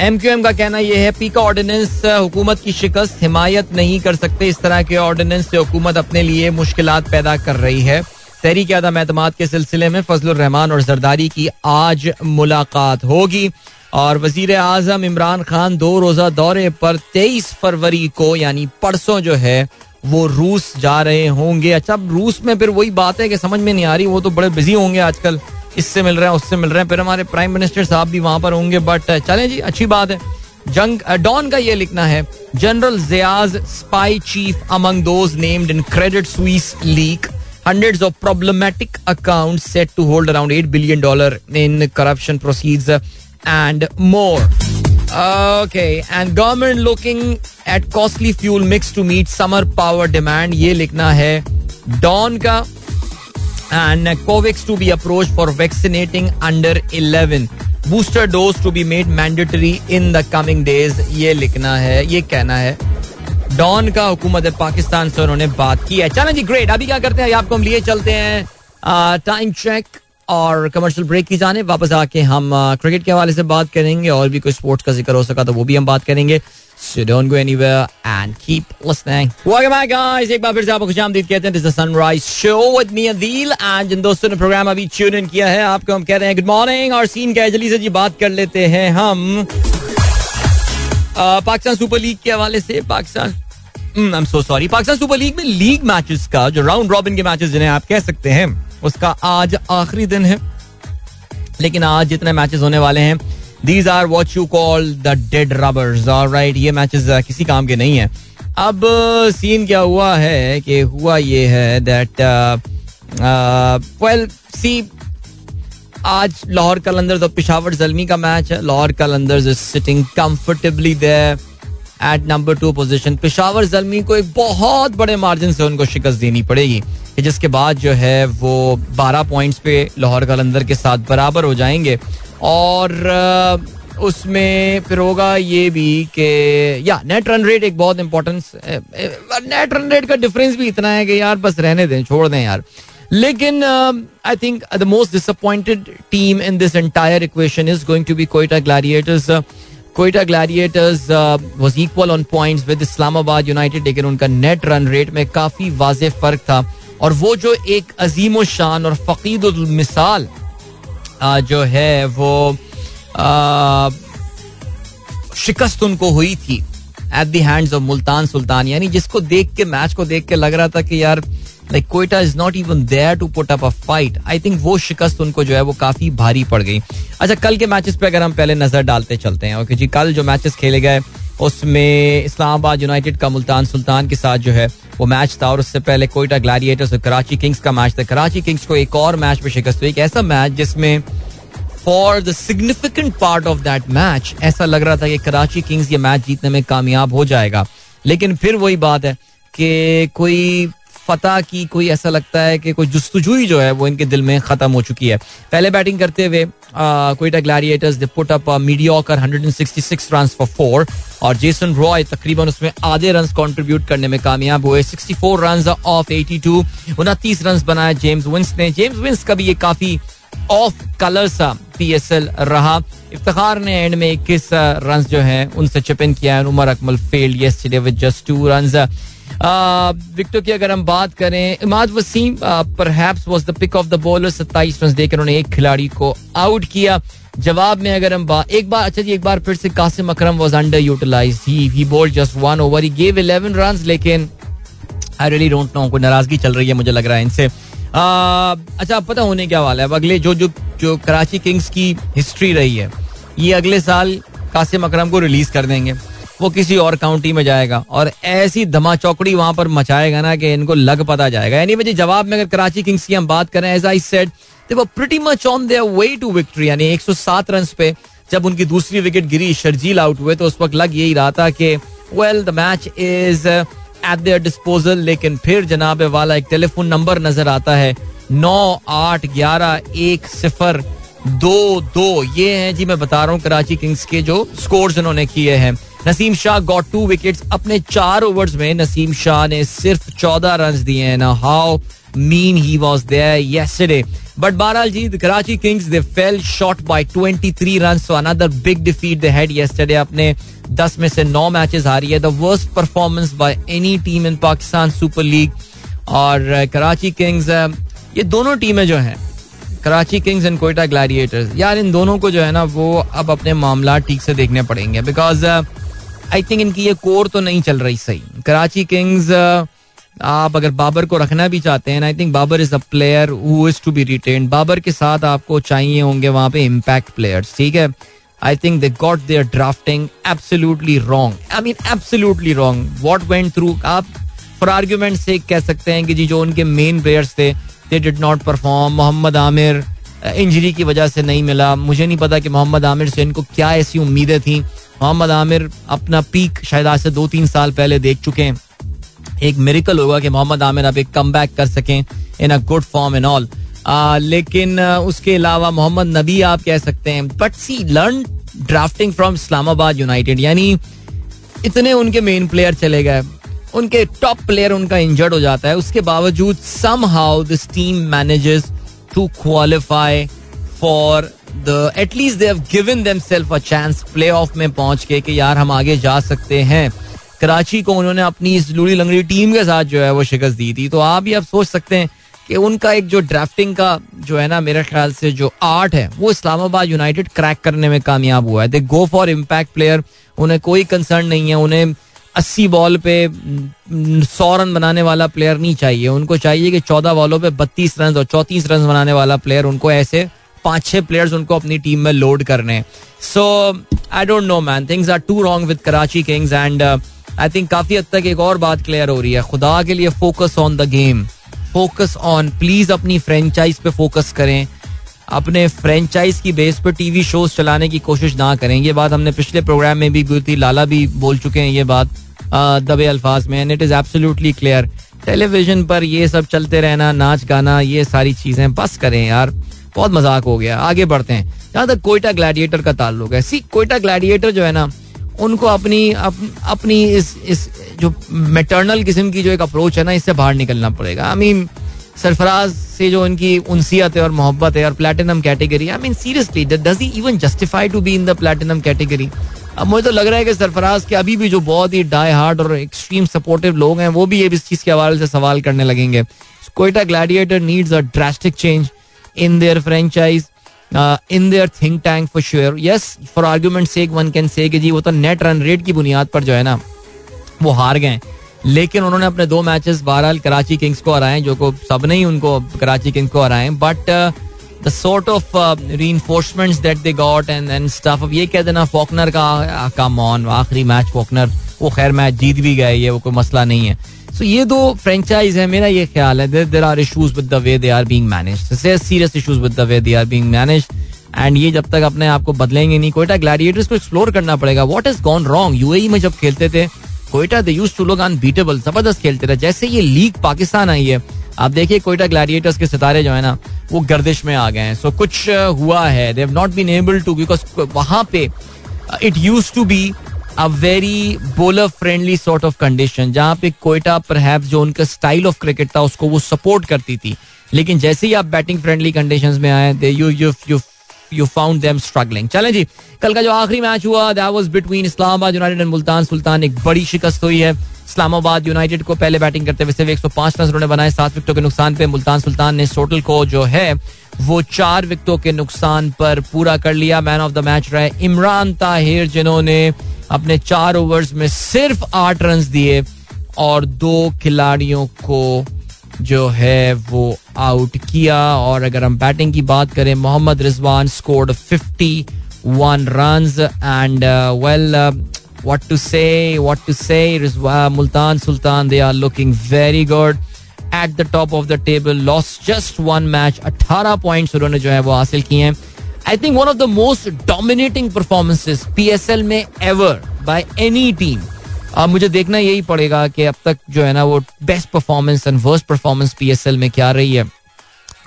M Q M का कहना यह है पीका ऑर्डिनेंस हुकूमत की शिकस्त हिमायत नहीं कर सकते। इस तरह के ऑर्डिनेंस से हुकूमत अपने लिए मुश्किल पैदा कर रही है। तहरीक आदम एतमाद के सिलसिले में फजल रहमान और जरदारी की आज मुलाकात होगी। और वज़ीर आज़म इमरान खान दो रोजा दौरे पर तेईस फरवरी को, यानी परसों जो है, वो रूस जा रहे होंगे। अच्छा रूस में फिर वही बात है कि समझ में नहीं आ रही, वो तो बड़े बिज़ी होंगे आजकल। इससे मिल रहे हैं उससे मिल रहे हैं फिर हमारे प्राइम मिनिस्टर साहब भी वहाँ पर होंगे बट चलें जी अच्छी बात है जंग डॉन का ये लिखना है general Zia's spy chief among those named in Credit Suisse leak hundreds of problematic accounts set to hold around 8 billion dollar in corruption proceeds and more okay and government looking at costly fuel mix to meet summer power demand ये लिखना है Dawn का and COVAX to be approach for vaccinating under eleven booster dose to be made mandatory in the coming days ये लिखना है, ये कहना है। डॉन का हुकूमत पाकिस्तान से उन्होंने बात की है। चलें जी ग्रेट अभी क्या करते हैं? आपको हम लिए चलते हैं टाइम चेक और कमर्शियल ब्रेक की जाने, वापस आके हम क्रिकेट के हवाले से बात करेंगे और भी कोई स्पोर्ट्स का ज़िक्र हो सका तो वो भी हम बात करेंगे। So don't go anywhere and keep listening. Welcome back, guys. एक बार फिर से आपको खुशामदीद कहते हैं। This Sunrise Show with me Adeel and जिन दोस्तों ने प्रोग्राम अभी ट्यून इन किया है, आपको हम कह रहे हैं गुड मॉर्निंग और सीन कैजुअली से जी बात कर लेते हैं हम पाकिस्तान सुपर लीग के हवाले से। Pakistan I am so sorry Pakistan Super League में लीग मैचेस का जो राउंड रॉबिन के मैचेस जिन्हें आप कह सकते हैं उसका आज आखिरी दिन है। लेकिन आज जितने मैचेस होने वाले हैं these are what you call the dead rubbers right ये मैचेस uh, किसी काम के नहीं है। अब सीन uh, क्या हुआ है कि हुआ ये है दैट वेल सी आज लाहौर कलंदर्स और पिशावर जलमी का मैच है। Lahore Qalandars is sitting comfortably there at number two position Peshawar Zalmi को एक बहुत बड़े मार्जिन से उनको शिकस्त देनी पड़ेगी कि जिसके बाद जो है वो 12 पॉइंट्स पे लाहौर कलंदर के साथ बराबर हो जाएँगे। और उसमें फिर होगा ये भी कि, या नेट रन रेट एक बहुत इंपॉर्टेंस नेट रन रेट का डिफरेंस भी इतना है कि यार बस रहने दें, छोड़ दें यार। लेकिन I think the most disappointed team in this entire equation is going to be Quetta Gladiators Quetta Gladiators was equal on points with Islamabad United लेकिन उनका नेट रन रेट में काफ़ी वाज फ़र्क था। और वो जो एक अजीम शान और फ़कीद मिसाल जो है, वो शिकस्त उनको हुई थी। At the hands of Multan Sultan, यानी जिसको देख के मैच को देख के लग रहा था कि यार like Quetta is not even there to put up a fight I think वो शिकस्त उनको जो है वो काफ़ी भारी पड़ गई। अच्छा कल के मैचेस पे अगर हम पहले नज़र डालते चलते हैं ओके जी, कल जो मैचेस खेले गए, उसमें इस्लामाबाद यूनाइटेड का मुल्तान सुल्तान के साथ जो है वो मैच था, और उससे पहले कोयटा ग्लैडिएटर्स और कराची किंग्स का मैच था। कराची किंग्स को एक और मैच में शिकस्त हुई, एक ऐसा मैच जिसमें for the significant part of that match ऐसा लग रहा था कि कराची किंग्स ये मैच जीतने में कामयाब हो जाएगा। लेकिन फिर वही बात है कि कोई फतह की कोई ऐसा लगता है कि कोई जुस्तुजुई जो है, वो इनके दिल में खत्म हो चुकी है। पहले बैटिंग करते हुए Quetta Gladiators they put up mediocre 166 runs for four और जेसन रॉय तकरीबन उसमें आधे रन कंट्रीब्यूट करने में कामयाब हुए। 64 रन्स ऑफ़ 82 उनतीस रन बनाए जेम्स विंस ने। जेम्स विंस का भी ये काफ़ी ऑफ़ कलर सा पीएसएल रहा। इफ्तार ने एंड में इक्कीस रन जो है, उनसे चिपिन किया Umar Akmal failed yesterday with just two run विकेटों की अगर हम बात करें, Imad Wasim the pick of the bowler सत्ताईस रन देकर उन्होंने एक खिलाड़ी को आउट किया। जवाब में अगर हम बात एक बार अच्छा जी, एक बार फिर से Qasim Akram was under utilise he he bowled just one over he gave 11 runs लेकिन आई रियली डोंट नो कोई नाराज़गी चल रही है मुझे लग रहा है इनसे। अच्छा पता होने क्या वाला है? अगले जो जो जो कराची किंग्स की हिस्ट्री रही है, ये अगले साल कासिम अकरम को रिलीज़ कर देंगे। वो किसी और काउंटी में जाएगा और ऐसी धमा चौकड़ी वहाँ पर मचाएगा ना कि इनको लग पता जाएगा। यानी मुझे जवाब में अगर कराची किंग्स की हम बात करें as I said they were pretty much on their way to victory यानी 107 रन पे जब उनकी दूसरी विकेट गिरी शर्जील आउट हुए तो उस वक्त लग यही रहा था कि well the match is at their disposal लेकिन फिर जनाब वाला एक टेलीफोन नंबर नज़र आता है, नौ आठ ग्यारह एक सिफर, दो दो। ये हैं जी, मैं बता रहा हूँ कराची किंग्स के जो स्कोर्स इन्होंने किए हैं। Naseem Shah got two wickets अपने चार ओवर्स में नसीम शाह ने सिर्फ़ चौदह रन दिए हैं। ना how mean he was there but बहरहाल जी Karachi Kings they fell short by 23 run so another big defeat they had yesterday अपने 10 में से 9 मैचेस हारी है। The worst performance by any team in Pakistan Super League और Karachi uh, Kings uh, ये दोनों टीमें जो हैं। Karachi Kings and Quetta Gladiators यार इन दोनों को जो है ना वो अब अपने मामला ठीक से देखने पड़ेंगे। बिकॉज़ आई थिंक इनकी ये कोर तो नहीं चल रही सही। कराची किंग्स uh, आप अगर बाबर को रखना भी चाहते हैं I think Babar is a player who is to be retain Babar के साथ आपको चाहिए होंगे वहाँ पे इम्पैक्ट प्लेयर्स ठीक है? I think they got their drafting absolutely wrong I mean absolutely wrong what went through आप फॉर आर्ग्यूमेंट से कह सकते हैं कि जी जो उनके मेन प्लेयर्स थे they did not perform Mohammad Amir injury की वजह से नहीं मिला। मुझे नहीं पता कि मोहम्मद आमिर से इनको क्या ऐसी उम्मीदें थी। मोहम्मद आमिर अपना पीक शायद आज से दो तीन साल पहले देख चुके हैं। एक मेरिकल होगा कि मोहम्मद आमिर अब एक कम कर सकें in a good form in all लेकिन उसके अलावा मोहम्मद नबी आप कह सकते हैं but see learn drafting from Islamabad United यानी इतने उनके मेन प्लेयर चले गए, उनके टॉप प्लेयर उनका इंजर्ड हो जाता है, उसके बावजूद somehow this team manages to qualify for at least they have given themselves a chance playoff में पहुँच के, कि यार हम आगे जा सकते हैं। कराची को उन्होंने अपनी इस लूड़ी लंगड़ी टीम के साथ जो है वो शिकस्त दी थी। तो आप भी अब सोच सकते हैं कि उनका एक जो ड्राफ्टिंग का जो है ना, मेरे ख्याल से जो आर्ट है, वो इस्लामाबाद यूनाइटेड क्रैक करने में कामयाब हुआ है। They go for impact player उन्हें कोई कंसर्न नहीं है, उन्हें अस्सी बॉल पे सौ रन बनाने वाला प्लेयर नहीं चाहिए। उनको चाहिए कि चौदह बॉलों पे बत्तीस रन और चौतीस रन बनाने वाला प्लेयर उनको ऐसे पाँच छह प्लेयर्स उनको अपनी टीम में लोड करने। So I don't know man things are too wrong with Karachi Kings and I think काफ़ी हद तक एक और बात क्लियर हो रही है। खुदा के लिए focus on the game focus on please अपनी फ्रेंचाइज पे फोकस करें। अपने फ्रेंचाइज की बेस पर टीवी शोज़ चलाने की कोशिश ना करें। ये बात हमने पिछले प्रोग्राम में भी थी। लाला भी बोल चुके हैं ये बात दबे अल्फाज में। And it is absolutely clear television पर ये सब चलते रहना, नाच गाना, ये सारी चीज़ें, बस करें यार। बहुत मज़ाक हो गया आगे बढ़ते हैं। जहाँ तक कोयटा ग्लैडिएटर का ताल्लुक है। सी कोयटा ग्लैडिएटर जो है ना उनको अपनी अप, अपनी इस इस जो मेटर्नल किस्म की जो एक अप्रोच है ना इससे बाहर निकलना पड़ेगा। आई मीन सरफराज से जो उनकी उनसियत है और मोहब्बत है और platinum category I mean seriously does he even justify to be in the platinum category अब मुझे तो लग रहा है कि सरफराज के अभी भी जो बहुत ही डाई हार्ड और एक्सट्रीम सपोर्टिव लोग हैं वो भी ये इस चीज़ के हवाले से सवाल करने लगेंगे। Quetta Gladiator needs a drastic change in their franchise in their think tank for sure yes for argument sake one can say जी, वो तो नेट रन रेट की बुनियाद पर जो है ना, वो हार गए लेकिन उन्होंने अपने दो मैचेस बहरहाल कराची किंग्स को हराए जो को सब ही उनको कराची किंग्स को हराए but the sort of reinforcement that they got and and stuff अब ये कह देना फॉकनर का कम ऑन आखिरी मैच फॉकनर वो खैर मैच जीत भी गए, ये वो कोई मसला नहीं है। सो ये दो फ्रेंचाइज है, मेरा ये ख्याल है there are issues with the way they are being managed serious issues with the way they are being managed and ये जब तक अपने आप को बदलेंगे नहीं, कोयटा ग्लैडिएटर्स को एक्सप्लोर करना पड़ेगा। What is gone wrong UAE में जब खेलते थे, Quetta they used to look unbeatable ज़बरदस्त खेलते थे। जैसे ये लीग पाकिस्तान आई है, आप देखिए कोयटा ग्लैडिएटर्स के सितारे जो है ना, वो गर्दिश में आ गए हैं। सो कुछ, हुआ है they have not been able to because वहाँ पे it use to be a very bowler friendly sort of condition जहाँ पे कोयटा पर जो उनका स्टाइल ऑफ़ क्रिकेट था, उसको वो सपोर्ट करती थी। लेकिन जैसे ही आप बैटिंग फ्रेंडली कंडीशन में आए they you you you you found them struggling चलें जी, कल का जो आखिरी मैच हुआ that was between Islamabad United and Multan Sultan, एक बड़ी शिकस्त हुई है। इस्लामाबाद यूनाइटेड को पहले बैटिंग करते हुए सिर्फ़ एक सौ पाँच रन उन्होंने बनाए, सात विकेटों के नुकसान पे। मुल्तान सुल्तान ने टोटल को जो है, वो चार विकेटों के नुकसान पर पूरा कर लिया। मैन ऑफ़ द मैच रहे इमरान ताहिर, जिन्होंने अपने चार ओवर्स में सिर्फ़ आठ रन दिए और दो खिलाड़ियों को जो है, वो आउट किया। और अगर हम बैटिंग की बात करें, Mohammad Rizwan scored fifty one run and well what to say, what to say. Multan Sultan, they are looking very good at the top of the table. Lost just one match. 18 points उन्होंने जो है वो हासिल किए हैं I think one of the most dominating performances PSL में ever by any team अब मुझे देखना यही पड़ेगा कि अब तक जो है ना वो best performance and worst performance PSL में क्या रही है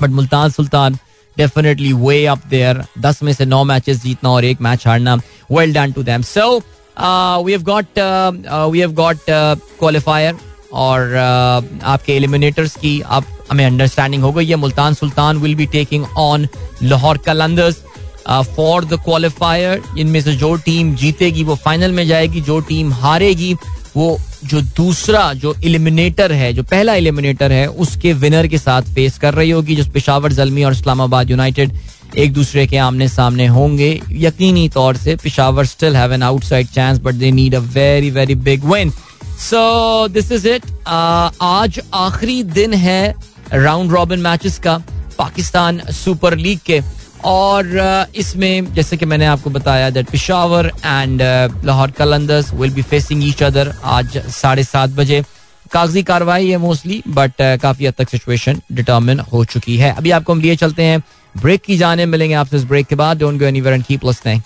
but Multan Sultan definitely way up there दस में से नौ मैचेस जीतना और एक मैच हारना well done to them so we have got we have got qualifier और uh, आपके एलिमिनेटर्स की आप हमें अंडरस्टैंडिंग हो गई है। Multan Sultan will be taking on Lahore Qalandars. For the qualifier इनमें से जो टीम जीतेगी वो फाइनल में जाएगी जो टीम हारेगी वो जो दूसरा जो इलिमिनेटर है जो पहला इलिमिनेटर है उसके विनर के साथ फेस कर रही होगी जो पिशावर जलमी और इस्लामाबाद यूनाइटेड एक दूसरे के आमने सामने होंगे। यकीनी तौर से Peshawar still have an outside chance but they need a very very big win so this is it आज आखिरी दिन है राउंड रॉबिन मैचेस का पाकिस्तान सुपर लीग के। और uh, इसमें जैसे कि मैंने आपको बताया that Peshawar and Lahore Qalandars will be facing each other आज साढ़े सात बजे। कागज़ी कार्रवाई है मोस्टली बट uh, काफ़ी हद तक सिचुएशन डिटर्मिन हो चुकी है। अभी आपको हम लिए चलते हैं ब्रेक की जाने मिलेंगे आपसे इस ब्रेक के बाद। Don't go anywhere and keep listening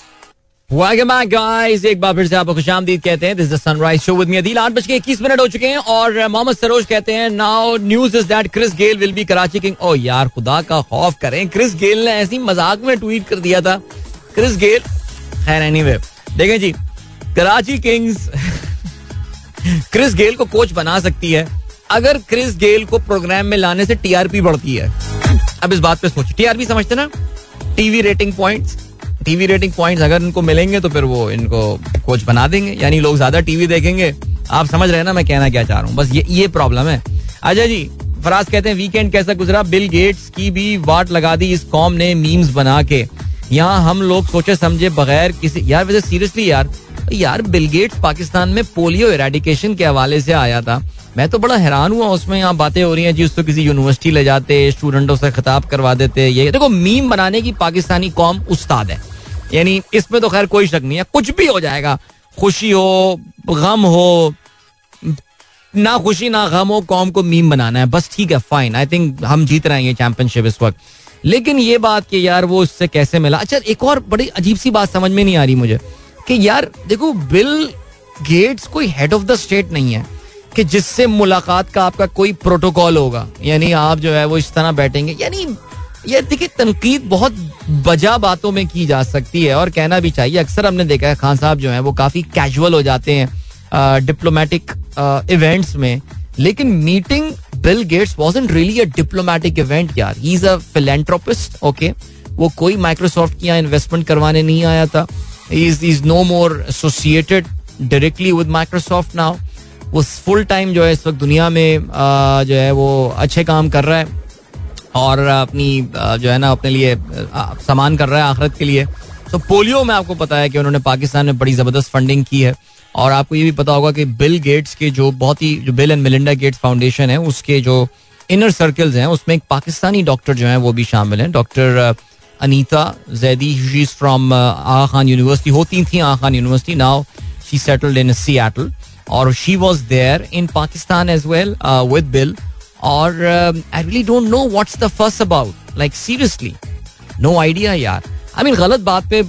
welcome back guys एक बार फिर से आपको खुशामदीद कहते हैं। This the Sunrise Show with me Adeel आठ बज के इक्कीस मिनट हो चुके हैं और मोहम्मद सरोज कहते हैं now news is that Chris Gayle will be Karachi king ओ यार, खुदा का खौफ करें। क्रिस गेल ने ऐसी मज़ाक में ट्वीट कर दिया था। क्रिस गेल खैर एनीवे देखें जी कराची किंग्स क्रिस गेल को कोच बना सकती है। अगर क्रिस गेल को प्रोग्राम में लाने से टीआरपी बढ़ती है, अब इस बात पे सोचिए। टीआरपी समझते ना? TV rating points. TV rating points अगर इनको मिलेंगे तो फिर वो इनको कोच बना देंगे। यानी लोग ज़्यादा टीवी देखेंगे। आप समझ रहे हैं ना मैं कहना क्या चाह रहा हूँ। बस ये ये प्रॉब्लम है। अजय जी, फराज कहते हैं वीकेंड कैसा गुजरा? बिल गेट्स की भी वाट लगा दी इस कॉम ने मीम्स बना के। यहाँ हम लोग सोचे समझे बगैर किसी, यार वैसे सीरियसली यार यार बिल गेट्स पाकिस्तान में पोलियो इरेडिकेशन के हवाले से आया था। मैं तो बड़ा हैरान हुआ उसमें यहाँ बातें हो रही हैं जी, उसको किसी यूनिवर्सिटी ले जाते स्टूडेंटों से खिताब करवा देते। ये, देखो मीम बनाने की पाकिस्तानी कौम उस्ताद है। यानी इसमें तो खैर कोई शक नहीं है, कुछ भी हो जाएगा। खुशी हो, गम हो, ना खुशी ना गम हो, कौम को मीम बनाना है। बस ठीक है फाइन आई थिंक हम जीत रहे हैं ये चैंपियनशिप इस वक्त। लेकिन ये बात कि यार वो उससे कैसे मिला। अच्छा एक और बड़ी अजीब सी बात समझ में नहीं आ रही मुझे कि यार देखो, बिल गेट्स कोई हेड ऑफ़ द स्टेट नहीं है कि जिससे मुलाकात का आपका कोई प्रोटोकॉल होगा। यानी आप जो है वो इस तरह बैठेंगे। यानी ये देखिए, तनकीद बहुत बजा बातों में की जा सकती है और कहना भी चाहिए। अक्सर हमने देखा है, खान साहब जो है वो काफ़ी कैजुअल हो जाते हैं डिप्लोमेटिक इवेंट्स में। लेकिन meeting Bill Gates wasn't really a diplomatic event यार ही इज़ अ फिलेंट्रोपिस्ट ओके वो कोई माइक्रोसॉफ्ट की यहाँ इन्वेस्टमेंट करवाने नहीं आया था. Is is no more associated directly with Microsoft now वो फुल टाइम जो है इस वक्त दुनिया में जो है वो अच्छे काम कर रहा है और अपनी जो है ना, अपने लिए सामान कर रहा है आखरत के लिए। तो पोलियो में आपको पता है कि उन्होंने पाकिस्तान में बड़ी ज़बरदस्त फंडिंग की है। और आपको ये भी पता होगा कि बिल गेट्स के जो बहुत ही, जो Bill and Melinda Gates Foundation है, उसके जो इनर सर्कल्स हैं, उसमें एक पाकिस्तानी डॉक्टर जो है, वो भी शामिल हैं। Doctor Anita Zaidi she is from Aga Khan university होती थी आ Khan university now she settled in Seattle और she was there in Pakistan as well with Bill और I really don't know what's the first about like seriously no idea यार I mean गलत बात पे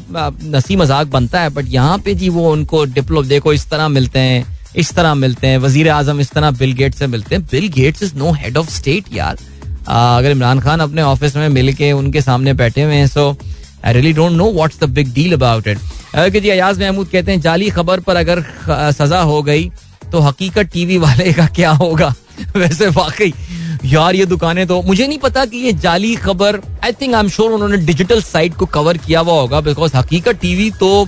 नसी मज़ाक बनता है बट यहाँ पे जी वो उनको डिप्लो देखो, इस तरह मिलते हैं, इस तरह मिलते हैं, वज़ीर आज़म इस तरह बिल गेट से मिलते हैं। Bill Gates is no head of state यार। अगर इमरान खान अपने ऑफ़िस में मिल के उनके सामने बैठे हुए हैं so I really don't know what's the big deal about it जी अयाज महमूद कहते हैं, जाली खबर पर अगर सजा हो गई तो हकीकत टीवी वाले का क्या होगा? वैसे वाकई यार, ये दुकानें तो मुझे नहीं पता कि ये जाली खबर I think I am sure उन्होंने डिजिटल साइट को कवर किया हुआ होगा बिकॉज़ हकीकत टीवी तो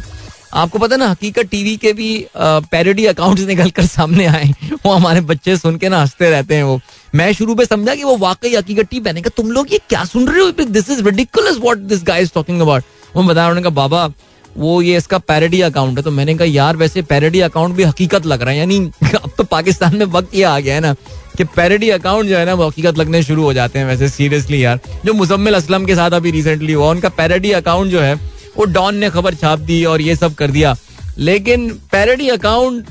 आपको पता ना, हकीकत टीवी के भी पैरोडी अकाउंट्स निकल कर सामने आए वो हमारे बच्चे सुन के ना हँसते रहते हैं वो। मैं शुरू में समझा कि वो वाकई हकीकत टीवी का तुम लोग ये क्या सुन रहे हो? This is ridiculous this guy is talking about वो बताया उन्होंने कहा, बाबा, वो ये इसका पैरडी अकाउंट है। तो मैंने कहा, यार, वैसे पैरडी अकाउंट भी हकीकत लग रहा है। यानी, अब तो पाकिस्तान में वक्त ये आ गया है ना। कि पैरडी अकाउंट जो है ना, वो हकीकत लगने शुरू हो जाते हैं वैसे सीरियसली यार। जो मुजम्मिल असलम के साथ अभी रिसेंटली हुआ, उनका पैरडी अकाउंट जो है, वो डॉन ने खबर छाप दी और ये सब कर दिया। लेकिन पैरडी अकाउंट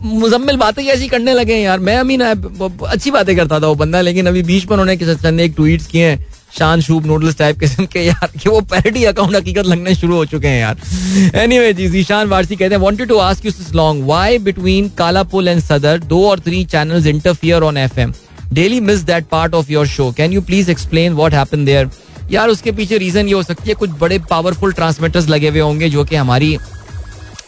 मुजम्मिल बातें ऐसी करने लगे हैं यार। मैं, अमीन अच्छी बातें करता था वो बंदा, लेकिन अभी बीच में उन्होंने एक ट्वीट किए हैं। शान शूब नूडल्स टाइप किस्म के, यार, कि वो पैरडी अकाउंट हकीकत लगने शुरू हो चुके हैं, यार। एनीवे जी, जीशान वारसी कहते हैं wanted to ask you this long why between Kala Pul and Saddar दो और three channels interfere on FM daily miss that part of your show can you please explain what happen there यार, उसके पीछे reason ये हो सकती है, कुछ बड़े पावरफुल ट्रांसमीटर्स लगे हुए होंगे, जो कि हमारी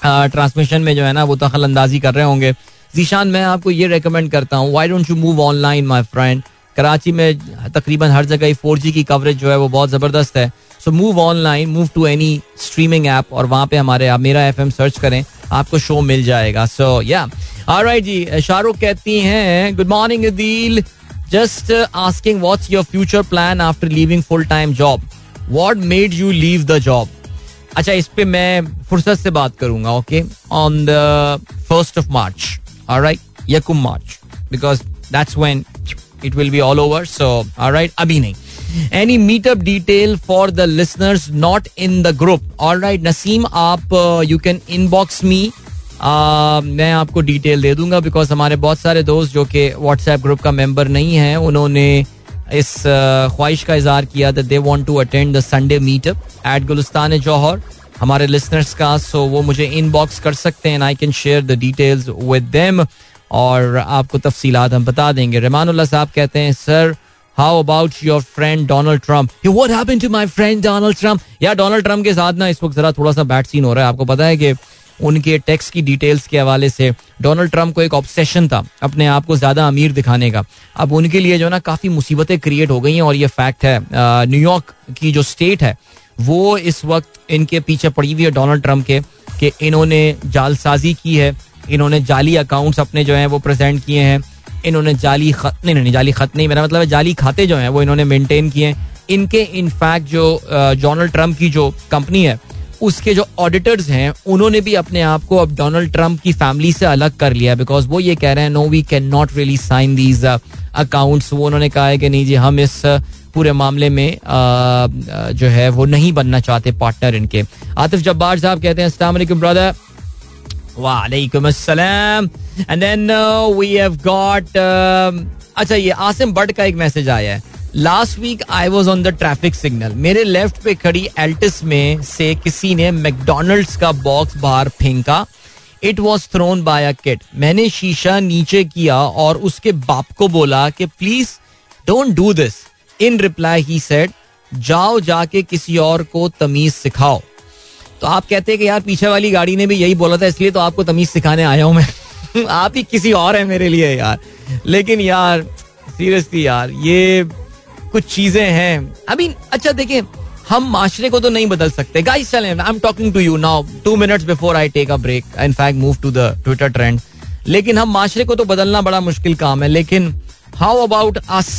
ट्रांसमिशन में जो है ना, वो दखल अंदाजी कर रहे होंगे। जीशान, मैं आपको ये रेकमेंड करता हूँ why don't you move online my friend Karachi में तकरीबन हर जगह फोर जी की कवरेज जो है वो बहुत ज़बरदस्त है। So move online move to any streaming app और वहाँ पे हमारे आप मेरा एफएम सर्च करें, आपको शो मिल जाएगा। सो या राइट जी, शाहरुख कहती हैं good morning Adeel just asking what's your future plan after leaving full time job what made you leave the job अच्छा इस पे मैं फुर्सत से बात करूँगा okay on the first of March right यकुम March because that's when it will be all over so right अभी नहीं. Any meetup detail for the listeners not in the group all right Naseem आप you can inbox मी मैं आपको detail दे दूँगा because हमारे बहुत सारे दोस्त जो कि व्हाट्सएप ग्रुप का मेंबर नहीं है, उन्होंने इस ख्वाहिश का इजहार किया that they want to attend the Sunday meetup at Gulistan Jauhar हमारे लिसनर्स का सो वो मुझे इनबॉक्स कर सकते हैं I can share the details with them और आपको तफसीलात हम बता देंगे। रहमानुल्लाह साहब कहते हैं, sir how about your friend Donald Trump happened to my friend Donald Trump या डोनाल्ड ट्रंप के साथ ना इस वक्त जरा थोड़ा सा बैड सीन हो रहा है। आपको पता है कि उनके टैक्स की डिटेल्स के हवाले से डोनाल्ड ट्रंप को एक ऑब्सेशन था अपने आप को ज़्यादा अमीर दिखाने का। अब उनके लिए जो ना काफ़ी मुसीबतें क्रिएट हो गई हैं और ये फैक्ट है न्यूयॉर्क की जो स्टेट है, वो इस वक्त इनके पीछे पड़ी हुई है डोनाल्ड ट्रंप के, कि इन्होंने जालसाजी की है। इन्होंने जाली अकाउंट्स अपने जो हैं वो प्रेजेंट किए हैं। इन्होंने जाली खत नहीं नहीं जाली खत नहीं, मेरा मतलब है जाली खाते जो हैं वो इन्होंने मेंटेन किए हैं। इनके इनफैक्ट जो डोनाल्ड ट्रंप की जो कंपनी है, उसके जो ऑडिटर्स हैं, उन्होंने भी अपने आप को अब डोनाल्ड ट्रंप की फैमिली से अलग कर लिया बिकॉज़ वो ये कह रहे हैं no we can not really sign these accounts वो उन्होंने कहा है कि नहीं जी, हम इस पूरे मामले में जो है वो नहीं बनना चाहते पार्टनर इनके। आतिफ जब्बार साहब कहते हैं ब्रदर वालेकुम अस्सलाम and then we have got अच्छा ये आसिम बट का एक मैसेज आया है. Last week I was on the traffic signal मेरे लेफ़्ट पे खड़ी एल्टिस में से किसी ने मैकडोनल्ड्स का बॉक्स बाहर फेंका. It was thrown by a kid मैंने शीशा नीचे किया और उसके बाप को बोला कि please don't do this in reply he said जाओ जाके किसी और को तमीज सिखाओ. तो आप कहते हैं कि यार पीछे वाली गाड़ी ने भी यही बोला था, इसलिए तो आपको तमीज सिखाने आया हूँ मैं। आप ही किसी और है मेरे लिए यार। लेकिन यार सीरियसली यार, ये कुछ चीज़ें हैं। अभी अच्छा देखिए, हम माशरे को तो नहीं बदल सकते। गाइस चलें I am talking to you now two minutes before I take a break in fact move to the Twitter trend लेकिन हम माशरे को तो बदलना बड़ा मुश्किल काम है। लेकिन how about us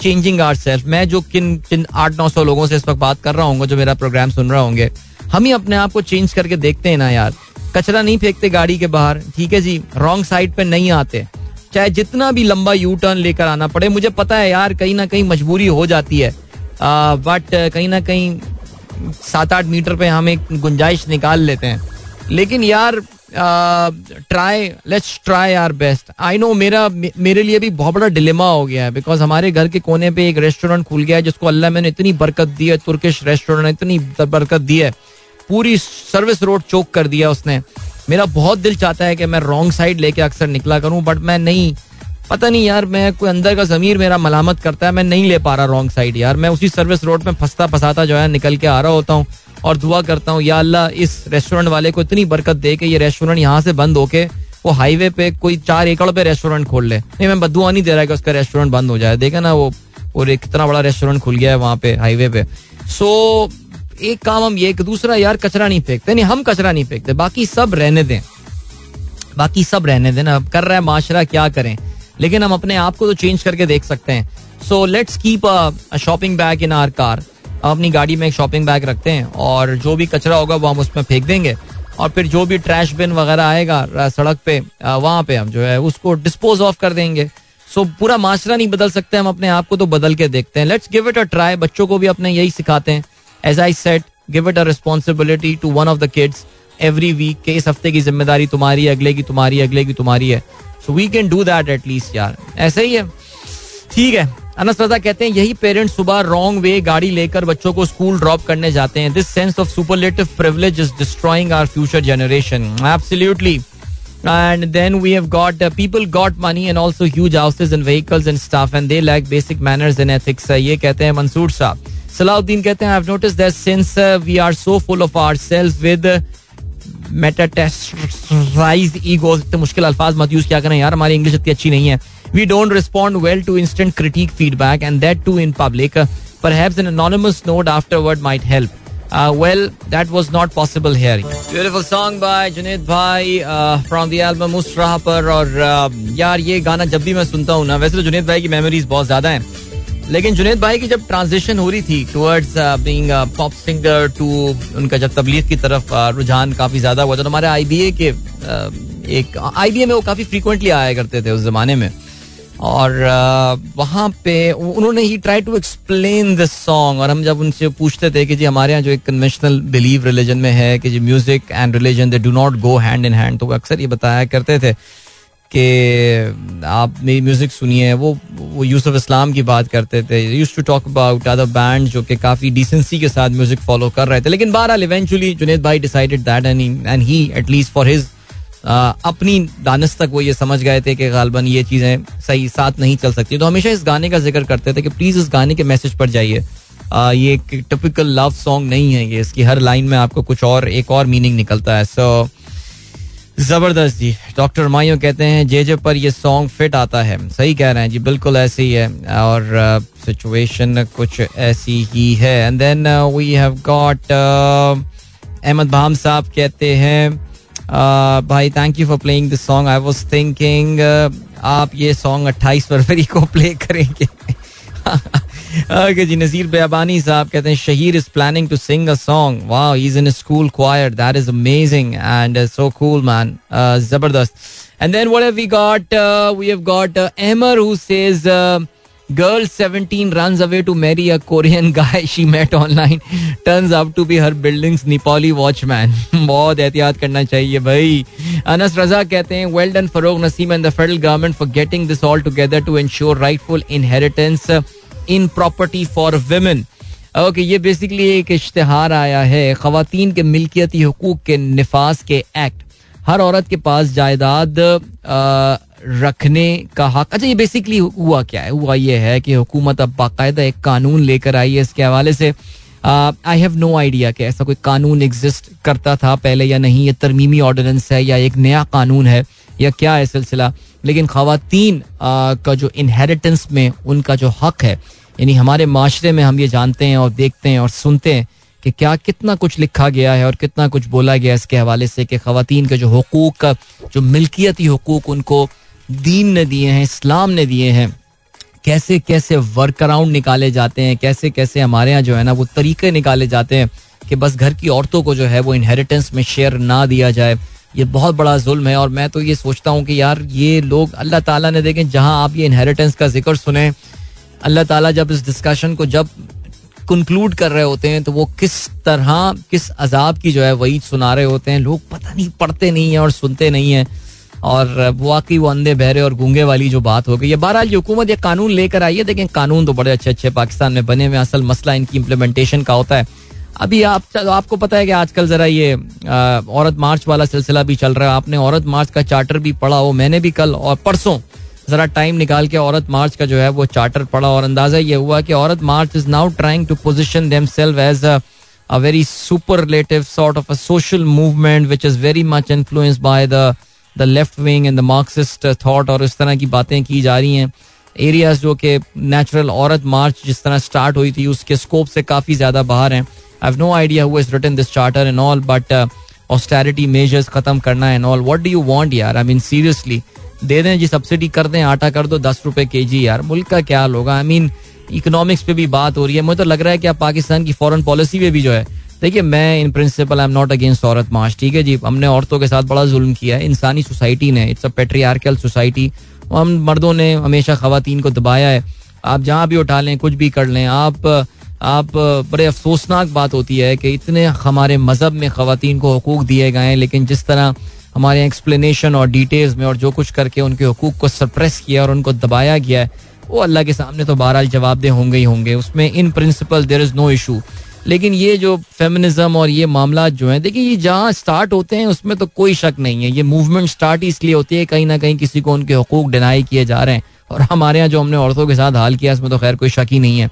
changing our self मैं जो किन किन आठ नौ सौ लोगों से इस वक्त बात कर रहा हूँ, जो मेरा प्रोग्राम सुन रहे होंगे हम ही अपने आप को चेंज करके देखते हैं ना यार। कचरा नहीं फेंकते गाड़ी के बाहर, ठीक है जी? रॉन्ग साइड पे नहीं आते। चाहे जितना भी लंबा यू टर्न लेकर आना पड़े, मुझे पता है यार, कहीं ना कहीं मजबूरी हो जाती है। बट कहीं ना कहीं सात आठ मीटर पे हम एक गुंजाइश निकाल लेते हैं। लेकिन यार try let's try our best I know मेरा मेरे लिए भी बहुत बड़ा डिलेमा हो गया है बिकॉज़ हमारे घर के कोने पे एक रेस्टोरेंट खुल गया है, जिसको अल्लाह मैंने इतनी बरकत दी है तुर्किश रेस्टोरेंट इतनी बरकत दी है। पूरी सर्विस रोड चौक कर दिया उसने। मेरा बहुत दिल चाहता है कि मैं रॉन्ग साइड लेके अक्सर निकला करूँ बट मैं नहीं। पता नहीं यार, मैं कोई अंदर का जमीर मेरा मलामत करता है, मैं नहीं ले पा रहा रॉन्ग साइड यार। मैं उसी सर्विस रोड में फंसता फंसाता जो है निकल के आ रहा होता हूँ और दुआ करता हूँ, या अल्लाह, इस रेस्टोरेंट वाले को इतनी बरकत दे के ये रेस्टोरेंट यहाँ से बंद होके वो हाईवे पे कोई चार एकड़ पे रेस्टोरेंट खोल ले। नहीं, मैं बदुआ नहीं दे रहा कि उसका रेस्टोरेंट बंद हो जाए। देखा ना वो और कितना बड़ा रेस्टोरेंट खुल गया है वहाँ पे हाईवे पे। सो एक काम हम ये दूसरा यार कचरा नहीं फेंकते नहीं हम कचरा नहीं फेंकते बाकी सब रहने दें। बाकी सब रहने देना अब कर रहा है माशरा क्या करें? लेकिन हम अपने आप को तो चेंज करके देख सकते हैं। So let's keep a shopping bag in our car हम अपनी गाड़ी में एक शॉपिंग बैग रखते हैं और जो भी कचरा होगा वो हम उसमें फेंक देंगे। और फिर जो भी ट्रैश बिन वगैरह आएगा सड़क पे वहाँ पे हम जो है उसको डिस्पोज ऑफ़ कर देंगे। सो so, पूरा माशरा नहीं बदल सकते हम अपने आप को तो बदल के देखते हैं। Let's give it a try बच्चों को भी अपने यही सिखाते हैं। As I said give it a responsibility to one of the kids every week के इस हफ़्ते की ज़िम्मेदारी तुम्हारी अगले की तुम्हारी अगले की तुम्हारी है। So we can do that at least यार। ऐसे ही है। ठीक है। अनस रजा कहते हैं यही पेरेंट्स सुबह रॉन्ग वे गाड़ी लेकर बच्चों को स्कूल ड्रॉप करने जाते हैं। This sense of superlative privilege is destroying our future generation absolutely and then we have got uh, people got money and also huge houses and vehicles and stuff and they lack basic manners and ethics. Uh, ये कहते हैं मंसूर साहब। सलाउद्दीन कहते हैं I've noticed that since uh, we are so full of ourselves with uh, metastasize ego इतने मुश्किल अल्फाज मत यूज़ क्या करें यार हमारी इंग्लिश इतनी अच्छी नहीं है we don't respond well to instant critic feedback and that too in public perhaps an anonymous note afterward might help. Uh, well, that was not possible here. Beautiful song by Junaid Bhai uh, from the album Musrah पर और uh, यार ये गाना जब भी मैं सुनता हूँ ना वैसे तो जुनेद भाई की मेमोरीज बहुत ज़्यादा हैं लेकिन जुनेद भाई की जब ट्रांजिशन हो रही थी towards being pop singer to उनका जब तबलीग की तरफ़ uh, रुझान काफ़ी ज़्यादा हुआ तो हमारे आईबीए के uh, एक आईबीए में वो काफ़ी फ्रीक्वेंटली आया करते थे उस जमाने में। और uh, वहाँ पे उन्होंने ही try to explain this song और हम जब उनसे पूछते थे कि जी हमारे यहाँ जो एक कन्वेंशनल बिलीव रिलीजन में है कि जी music and religion they do not go hand in hand तो वो अक्सर ये बताया करते थे। कि आप मेरी म्यूज़िक सुनिए वो वो यूसुफ इस्लाम की बात करते थे। Use to talk about other band जो कि काफ़ी डिसेंसी के साथ म्यूज़िक फॉलो कर रहे थे। लेकिन बहरहाल इवेंचुअली जुनेद भाई decided that and and he at least for his अपनी दानस तक वो ये समझ गए थे कि गालबन ये चीज़ें सही साथ नहीं चल सकती। तो हमेशा इस गाने का ज़िक्र करते थे कि प्लीज़ इस गाने के मैसेज पर जाइए। ये एक टिपिकल लव सॉन्ग नहीं है ये। इसकी हर लाइन में आपको कुछ और, एक और मीनिंग निकलता है। सो ज़बरदस्त जी। डॉक्टर माइयो कहते हैं जे जे पर ये सॉन्ग फिट आता है। सही कह रहे हैं जी बिल्कुल ऐसे ही है। और सिचुएशन uh, कुछ ऐसी ही है। And then we have got Ahmed Bham साहब कहते हैं uh, भाई thank you for playing this song I was thinking आप ये सॉन्ग 28 फरवरी को प्ले करेंगे। ओके जी नजीर बेअबानी साहब कहते हैं Shaheer is planning to sing a song wow he is in school choir that is amazing and so cool man ज़बरदस्त and then what have we got we have got Ahmar who says Girl 17 runs away to marry a Korean guy she met online. Turns out to be her building's Nepali watchman. बहुत एहतियात करना चाहिए भाई। अनस रजा कहते हैं well done Farogh Naseem and the federal government for getting this all together to ensure rightful inheritance in property for women okay ये basically एक इश्तहार आया है खातन के मिल्कियती हकूक के नफाज के एक्ट हर औरत के पास जायदाद रखने का हक। अच्छा ये बेसिकली हुआ क्या है? हुआ ये है कि हुकूमत अब बाकायदा एक कानून लेकर आई है इसके हवाले से। आई हैव नो आइडिया कि ऐसा कोई कानून एग्जिस्ट करता था पहले या नहीं। ये तरमीमी ऑर्डिनेंस है या एक नया कानून है या क्या है सिलसिला? लेकिन खातन का जो इनहेरिटेंस में उनका जो हक है यानी हमारे माशरे में हम ये जानते हैं और देखते हैं और सुनते हैं कि क्या कितना कुछ लिखा गया है और कितना कुछ बोला गया है इसके हवाले से कि खातन के जो हकूक का, जो मिल्कियती हकूक उनको दीन ने दिए हैं, इस्लाम ने दिए हैं, कैसे कैसे वर्क अराउंड निकाले जाते हैं, कैसे कैसे हमारे यहाँ जो है ना वो तरीके निकाले जाते हैं कि बस घर की औरतों को जो है वो इनहेरिटेंस में शेयर ना दिया जाए। ये बहुत बड़ा जुल्म है और मैं तो ये सोचता हूँ कि यार ये लोग अल्लाह ताला ने देखें, जहाँ आप ये इनहेरिटेंस का ज़िक्र सुने अल्लाह ताला जब इस डिस्कशन को जब कंक्लूड कर रहे होते हैं तो वो किस तरह, किस अजाब की जो है वही सुना रहे होते हैं। लोग पता नहीं, पढ़ते नहीं है और सुनते नहीं है। और वाकई वो अंधे, बहरे और गूँगे वाली जो बात हो गई है। बहरहाल हुकूमत, ये कानून लेकर आई है। देखें, कानून तो बड़े अच्छे अच्छे पाकिस्तान में बने हुए असल मसला इनकी इम्प्लीमेंटेशन का होता है। अभी आप आपको पता है कि आजकल जरा ये औरत मार्च वाला सिलसिला भी चल रहा है। आपने औरत मार्च का चार्टर भी पढ़ा हो। मैंने भी कल और परसों जरा टाइम निकाल के औरत मार्च का जो है वो चार्टर पड़ा और अंदाज़ा ये हुआ कि Aurat March is now trying to position themselves as a very superlative sort of a social movement which is very much influence by the the left wing and the Marxist thought और इस तरह की बातें की जा रही हैं। Areas जो कि नेचुरल औरत मार्च जिस तरह स्टार्ट हुई थी, उसके स्कोप से काफ़ी ज़्यादा बाहर हैं। I have no idea who is written this charter and all but austerity measures खत्म करना and all what do you want यार? आई मीन सीरियसली दे दें जी सब्सिडी कर दें, आटा कर दो, दस रुपए के जी यार। मुल्क का क्या होगा? आई मीन इकोनॉमिक्स पे भी बात हो रही है। मुझे तो लग रहा है कि आप पाकिस्तान की फॉरेन पॉलिसी में भी जो है, देखिए, मैं in principle I am not against Aurat March ठीक है जी? हमने औरतों के साथ बड़ा जुल्म किया है, इंसानी सोसाइटी ने इट्स अ पेट्रियार्कल सोसाइटी हम मर्दों ने हमेशा खातन को दबाया है। आप जहाँ भी उठा लें, कुछ भी कर लें, आप आप, बड़े अफसोसनाक बात होती है कि इतने हमारे मज़हब में खातन को हकूक दिए गए हैं, लेकिन जिस तरह हमारे यहाँ एक्सप्लेनेशन और डिटेल्स में और जो कुछ करके उनके हकूक को सप्रेस किया और उनको दबाया गया है, वो अल्लाह के सामने तो बहरहाल जवाबदेह होंगे ही होंगे। उसमें in principle there is no issue लेकिन ये जो फेमिनिज्म और ये मामला जो है, देखिए ये जहाँ स्टार्ट होते हैं, उसमें तो कोई शक नहीं है। ये मूवमेंट स्टार्ट ही इसलिए होती है, कहीं ना कहीं किसी को उनके हकूक डिनाई किए जा रहे हैं। और हमारे यहाँ जो हमने औरतों के साथ हाल किया, इसमें तो खैर कोई शक ही नहीं है।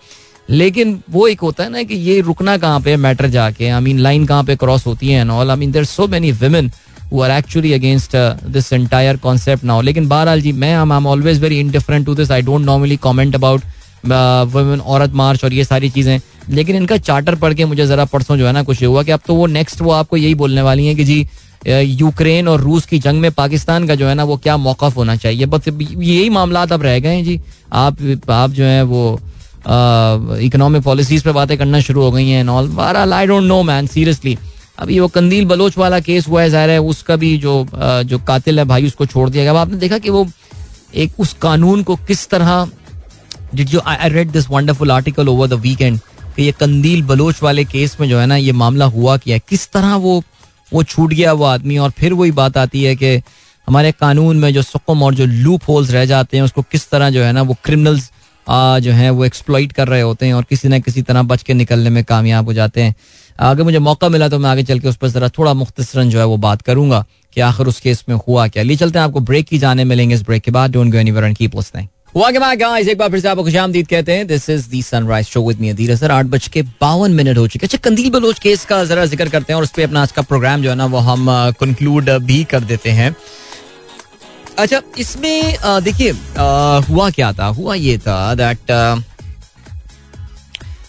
लेकिन वो एक होता है ना कि ये रुकना कहाँ पे मैटर जाके आई मीन लाइन कहाँ पे क्रॉस होती है and all I mean there so many women who are actually against this entire concept now लेकिन बहरहाल जी मैं I am always very indifferent to this I don't normally comment about women Aurat March और ये सारी चीज़ें लेकिन इनका चार्टर पढ़ के मुझे ज़रा परसों जो है ना कुछ हुआ कि अब तो वो नेक्स्ट वो आपको यही बोलने वाली हैं कि जी यूक्रेन और रूस की जंग में पाकिस्तान का जो है ना वो क्या मौकफ होना चाहिए बस यही मामला अब रह गए हैं जी आप आप जो है वो इकोनॉमिक पॉलिसीज़ पे बातें करना शुरू हो गई हैं all I don't know man seriously अभी वो कंदील बलोच वाला केस हुआ है, ज़ाहिर है, उसका भी जो जो कातिल है भाई, उसको छोड़ दिया गया। अब आपने देखा कि वो एक उस कानून को किस तरह did you I read this wonderful article over the weekend कि ये कंदील बलोच वाले केस में जो है ना, ये मामला हुआ क्या किस तरह वो वो छूट गया वो आदमी? और फिर वही बात आती है कि हमारे कानून में जो सुकम और जो लूप होल्स रह जाते हैं, उसको किस तरह जो है ना, वो क्रिमिनल्स जो है, वो एक्सप्लॉइट कर रहे होते हैं और किसी ना किसी तरह बच के निकलने में कामयाब हो जाते हैं। अगर मुझे मौका मिला तो मैं आगे चल के उस पर जरा थोड़ा मुख्तसरन जो है वो बात करूँगा कि आखिर उस केस में हुआ क्या। ले चलते हैं, आपको ब्रेक की जाने मिलेंगे इस ब्रेक के बाद। Don't go anywhere and keep listening guys एक बार फिर से आपको खुशामदीद कहते हैं। This is the sunrise show with me Adeer sir आठ बज के बावन मिनट हो चुके अच्छा कंदील बलोच केस का जरा ज़िक्र करते हैं और उस पर अपना आज का प्रोग्राम जो है ना, वो हम कंक्लूड भी कर देते हैं। अच्छा इसमें देखिए हुआ क्या था? हुआ ये था दैट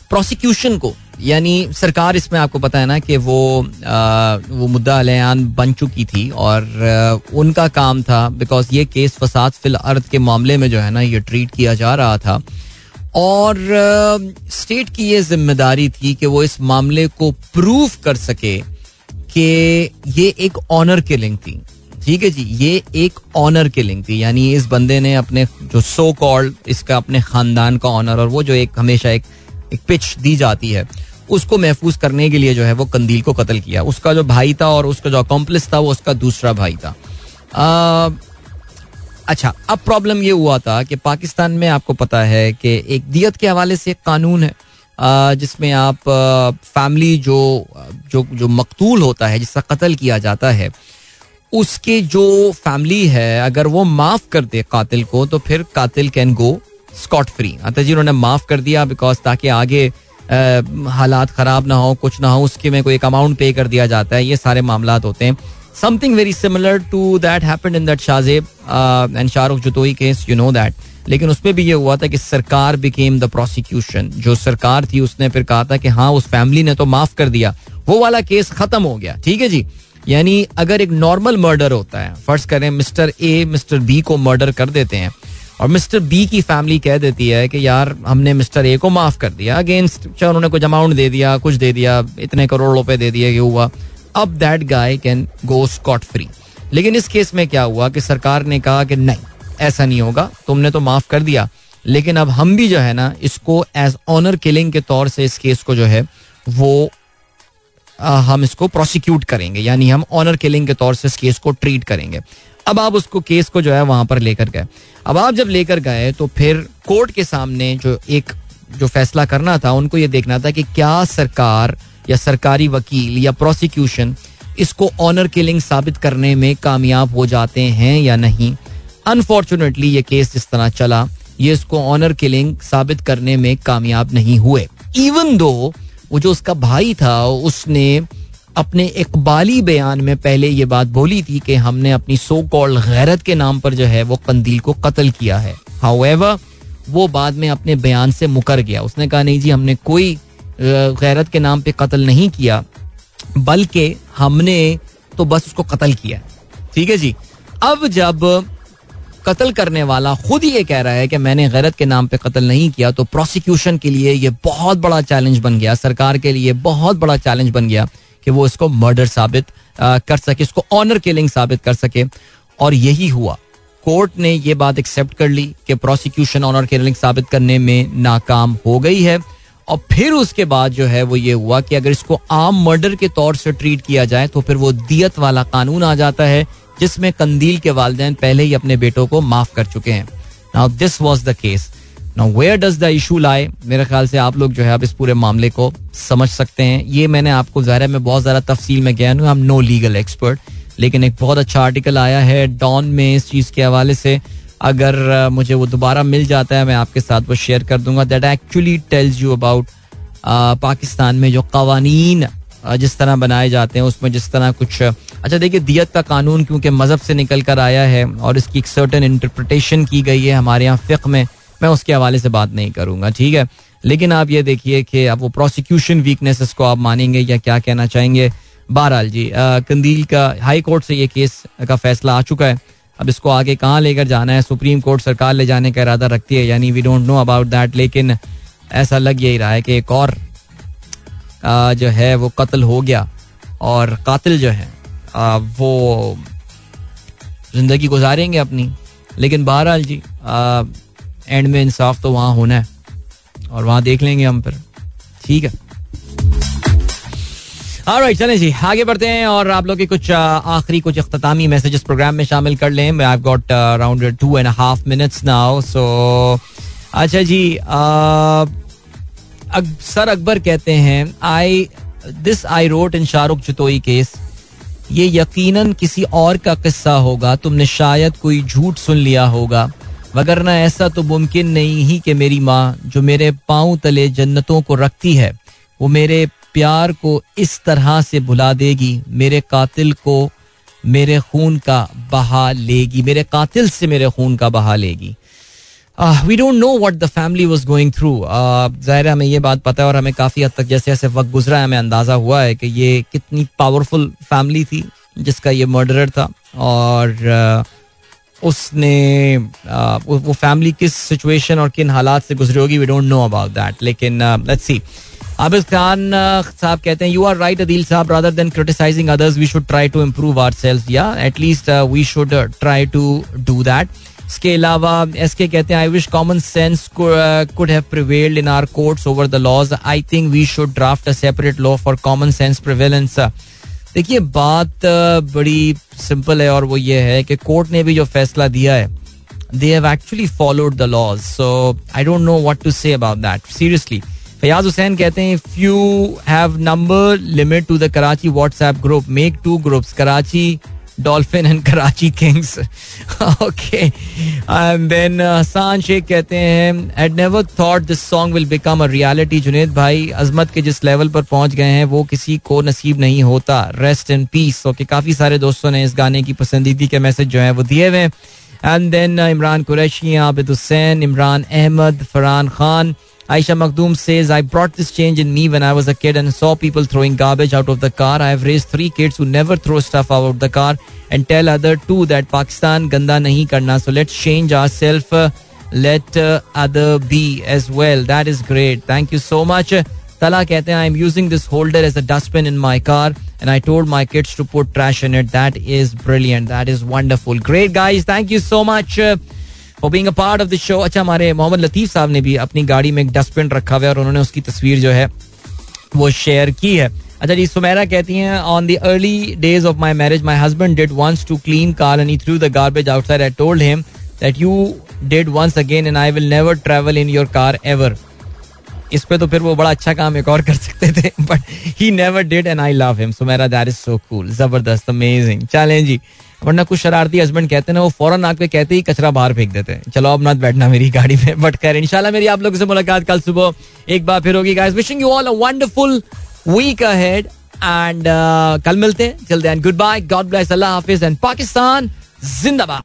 प्रोसिक्यूशन को यानी सरकार इसमें आपको पता है ना कि वो आ, वो मुद्दा अलयान बन चुकी थी और आ, उनका काम था बिकॉज़ ये केस फसाद फिल अर्द के मामले में जो है ना ये ट्रीट किया जा रहा था। और आ, स्टेट की ये ज़िम्मेदारी थी कि वो इस मामले को प्रूव कर सके कि ये एक ऑनर किलिंग थी। ठीक है जी? ये एक ऑनर किलिंग थी। यानी इस बंदे ने अपने जो सो कॉल्ड इसका अपने खानदान का ऑनर और वो जो एक हमेशा एक एक पिच दी जाती है उसको महफूज करने के लिए जो है वो कंदील को कत्ल किया। उसका जो भाई था और उसका जो अकम्पलिस था वो उसका दूसरा भाई था। आ, अच्छा अब प्रॉब्लम ये हुआ था कि पाकिस्तान में आपको पता है कि एक दियत के हवाले से एक कानून है जिसमें आप फैमिली जो जो जो मकतूल होता है जिसका कत्ल किया जाता है उसके जो फैमिली है अगर वो माफ़ कर दे कातिल को तो फिर कातिल कैन गो स्कॉट फ्री अतः जी, उन्होंने माफ़ कर दिया बिकॉज़ ताकि आगे हालात खराब ना हो, कुछ ना हो, उसके में कोई एक अमाउंट पे कर दिया जाता है। ये सारे मामला होते हैं। Something very similar to that happened in that Shahzeb and Shahrukh Jatoi case you know that लेकिन उसमें भी ये हुआ था कि सरकार बिकेम द प्रोसिक्यूशन जो सरकार थी, उसने फिर कहा था कि हाँ उस फैमिली ने तो माफ़ कर दिया। वो वाला केस खत्म हो गया। ठीक है जी? यानी अगर एक नॉर्मल मर्डर होता है, फ़र्ज़ करें मिस्टर ए, मिस्टर बी को मर्डर कर देते हैं और मिस्टर बी की फैमिली कह देती है कि यार हमने मिस्टर ए को माफ़ कर दिया। अगेंस्ट चाहे उन्होंने कुछ अमाउंट दे दिया कुछ दे दिया इतने करोड़ रुपए दे दिए हुआ। अब that guy can go scot free लेकिन इस केस में क्या हुआ कि सरकार ने कहा कि नहीं ऐसा नहीं होगा तुमने तो माफ़ कर दिया। लेकिन अब हम भी जो है ना इसको एज ऑनर किलिंग के तौर से इस केस को जो है वो आ, हम इसको प्रोसिक्यूट करेंगे। यानी हम ऑनर किलिंग के तौर से इस केस को ट्रीट करेंगे। अब आप उसको केस को जो है वहाँ पर लेकर गए। अब आप जब लेकर गए तो फिर कोर्ट के सामने जो एक, जो फैसला करना था, उनको ये देखना था कि क्या सरकार या सरकारी वकील या प्रोसिक्यूशन इसको ऑनर किलिंग साबित करने में कामयाब हो जाते हैं या नहीं। अनफॉर्चुनेटली ये केस जिस तरह चला, ये इसको ऑनर किलिंग साबित करने में कामयाब नहीं हुए। इवन दो वो जो उसका भाई था, उसने अपने इकबाली बयान में पहले ये बात बोली थी कि हमने अपनी सो कॉल्ड गैरत के नाम पर जो है वो कंदील को कत्ल किया है। हाउएवर वो बाद में अपने बयान से मुकर गया। उसने कहा, नहीं जी, हमने कोई गैरत के नाम पे कत्ल नहीं किया, बल्कि हमने तो बस उसको कत्ल किया ठीक है जी? अब जब कत्ल करने वाला खुद ये कह रहा है कि मैंने गैरत के नाम पे कत्ल नहीं किया तो प्रोसिक्यूशन के लिए ये बहुत बड़ा चैलेंज बन गया, सरकार के लिए बहुत बड़ा चैलेंज बन गया। कि वो इसको मर्डर साबित कर सके, इसको ऑनर किलिंग साबित कर सके। और यही हुआ। कोर्ट ने ये बात एक्सेप्ट कर ली कि प्रोसिक्यूशन ऑनर किलिंग साबित करने में नाकाम हो गई है। और फिर उसके बाद जो है वो ये हुआ कि अगर इसको आम मर्डर के तौर से ट्रीट किया जाए तो फिर वो दियत वाला कानून आ जाता है, जिसमें कंदील के वालदेन पहले ही अपने बेटों को माफ़ कर चुके हैं। Now this was the case now where does the issue lie मेरे ख्याल से आप लोग जो है अब इस पूरे मामले को समझ सकते हैं। ये मैंने आपको ज़ाहिर मैं बहुत ज़्यादा तफसील में गया हूँ। नो लीगल एक्सपर्ट लेकिन एक बहुत अच्छा आर्टिकल आया है डॉन में इस चीज़ के हवाले से। अगर मुझे वो दोबारा मिल जाता है, मैं आपके साथ वो शेयर कर दूँगा। That actually tells you about Pakistan में जो कवानीन जिस तरह बनाए जाते हैं, उसमें जिस तरह कुछ अच्छा देखिए, दियत का कानून क्योंकि मज़हब से निकल कर आया है और इसकी एक सर्टन इंटरप्रटेशन की गई है हमारे यहाँ फ़िक में। मैं उसके हवाले से बात नहीं करूँगा ठीक है? लेकिन आप ये देखिए कि अब वो प्रोसिक्यूशन वीकनेसेस को आप मानेंगे या क्या कहना चाहेंगे? बहरहाल जी आ, कंदील का हाई कोर्ट से ये केस का फैसला आ चुका है। अब इसको आगे कहाँ लेकर जाना है? सुप्रीम कोर्ट सरकार ले जाने का इरादा रखती है यानी we don't know about that लेकिन ऐसा लग यही रहा है कि एक और आ, जो है वो कत्ल हो गया और कातिल जो है आ, वो ज़िंदगी गुजारेंगे अपनी। लेकिन बहरहाल जी एंड में इंसाफ तो वहाँ होना है। और वहाँ देख लेंगे हम फिर। ठीक है। हाँ राइट चलें जी, आगे बढ़ते हैं और आप लोग के कुछ आखिरी कुछ अख्तामी मैसेजेस प्रोग्राम में शामिल कर लें। I got around two and half minutes now so अच्छा जी सर अकबर कहते हैं I this I wrote in Shahrukh Jatoi case ये यकीनन किसी और का किस्सा होगा, तुमने शायद कोई झूठ सुन लिया होगा। वगरना ऐसा तो मुमकिन नहीं ही कि मेरी माँ जो मेरे पाँव तले जन्नतों को रखती है वो मेरे प्यार को इस तरह से भुला देगी मेरे कातिल को मेरे खून का बहा लेगी मेरे कातिल से मेरे खून का बहा लेगी। We don't know what the family was going through ज़ाहिर हमें ये बात पता है और हमें काफ़ी हद तक जैसे जैसे वक्त गुजरा है हमें अंदाज़ा हुआ है कि ये कितनी पावरफुल फैमिली थी जिसका ये मर्डरर था। और uh, उसने uh, वो फैमिली किस सिचुएशन और किन हालात से गुजरी होगी we don't know about that लेकिन लेट्स सी आबिद खान साहब कहते हैं यू आर राइट अदील साहब. Rather than criticising others we should try to improve our self या at least we should try to do that इसके अलावा एस के कहते हैं I wish common sense could have prevailed in our courts over the laws I think we should draft a separate law for common sense prevalence देखिए, बात बड़ी simple है और वो ये है कि कोर्ट ने भी जो फैसला दिया है they have actually followed the laws so I don't know what to say about that seriously Fayaz Hussain कहते हैं if you have number limit to the Karachi WhatsApp group make two groups Karachi dolphin and Karachi kings. Okay and then Hasan Sheikh कहते हैं I'd never thought this song will become a reality Junaid भाई। अजमत के जिस level पर पहुँच गए हैं, वो किसी को नसीब नहीं होता। रेस्ट इन पीस ओके काफ़ी सारे दोस्तों ने इस गाने की पसंदीदी के मैसेज जो है, वो दिए हुए and then Imran Qureshi, Abid Hussain, Imran Ahmed, Farhan Khan. Aisha Makdoom says, I brought this change in me when I was a kid and saw people throwing garbage out of the car. I have raised three kids who never throw stuff out of the car and tell other two that Pakistan ganda nahi karna. So let's change ourselves. Uh, let uh, other be as well. That is great. Thank you so much. Tala kehte I am using this holder as a dustbin in my car and I told my kids to put trash in it. That is brilliant. That is wonderful. Great guys. Thank you so much. Uh, for being a part of the show अच्छा हमारे मोहम्मद लतीफ साहब ने भी अपनी गाड़ी में एक dustbin रखा हुआ है और उन्होंने उसकी तस्वीर जो है, वो शेयर की है। अच्छा जी, सुमेरा कहती हैं on the early days of my marriage my husband did once to clean car and threw the garbage outside I told him that you did once again and I will never travel in your car ever इस पे तो फिर वो बड़ा अच्छा काम एक और कर सकते थे but he never did and I love him Sumera that is so cool ज़बरदस्त अमेजिंग चलें जी। वरना कुछ शरारती हस्बैंड कहते हैं ना, वो फ़ौरन आपके कहते ही कचरा बाहर फेंक देते हैं। चलो अब नाथ बैठना मेरी गाड़ी में, बट खैर इनशाला मेरी आप लोगों से मुलाकात कल सुबह एक बार फिर होगी। Guys wishing you all a wonderful week ahead and कल मिलते हैं, चलते हैं। Good bye God bless Allah Hafiz and Pakistan जिंदाबाद।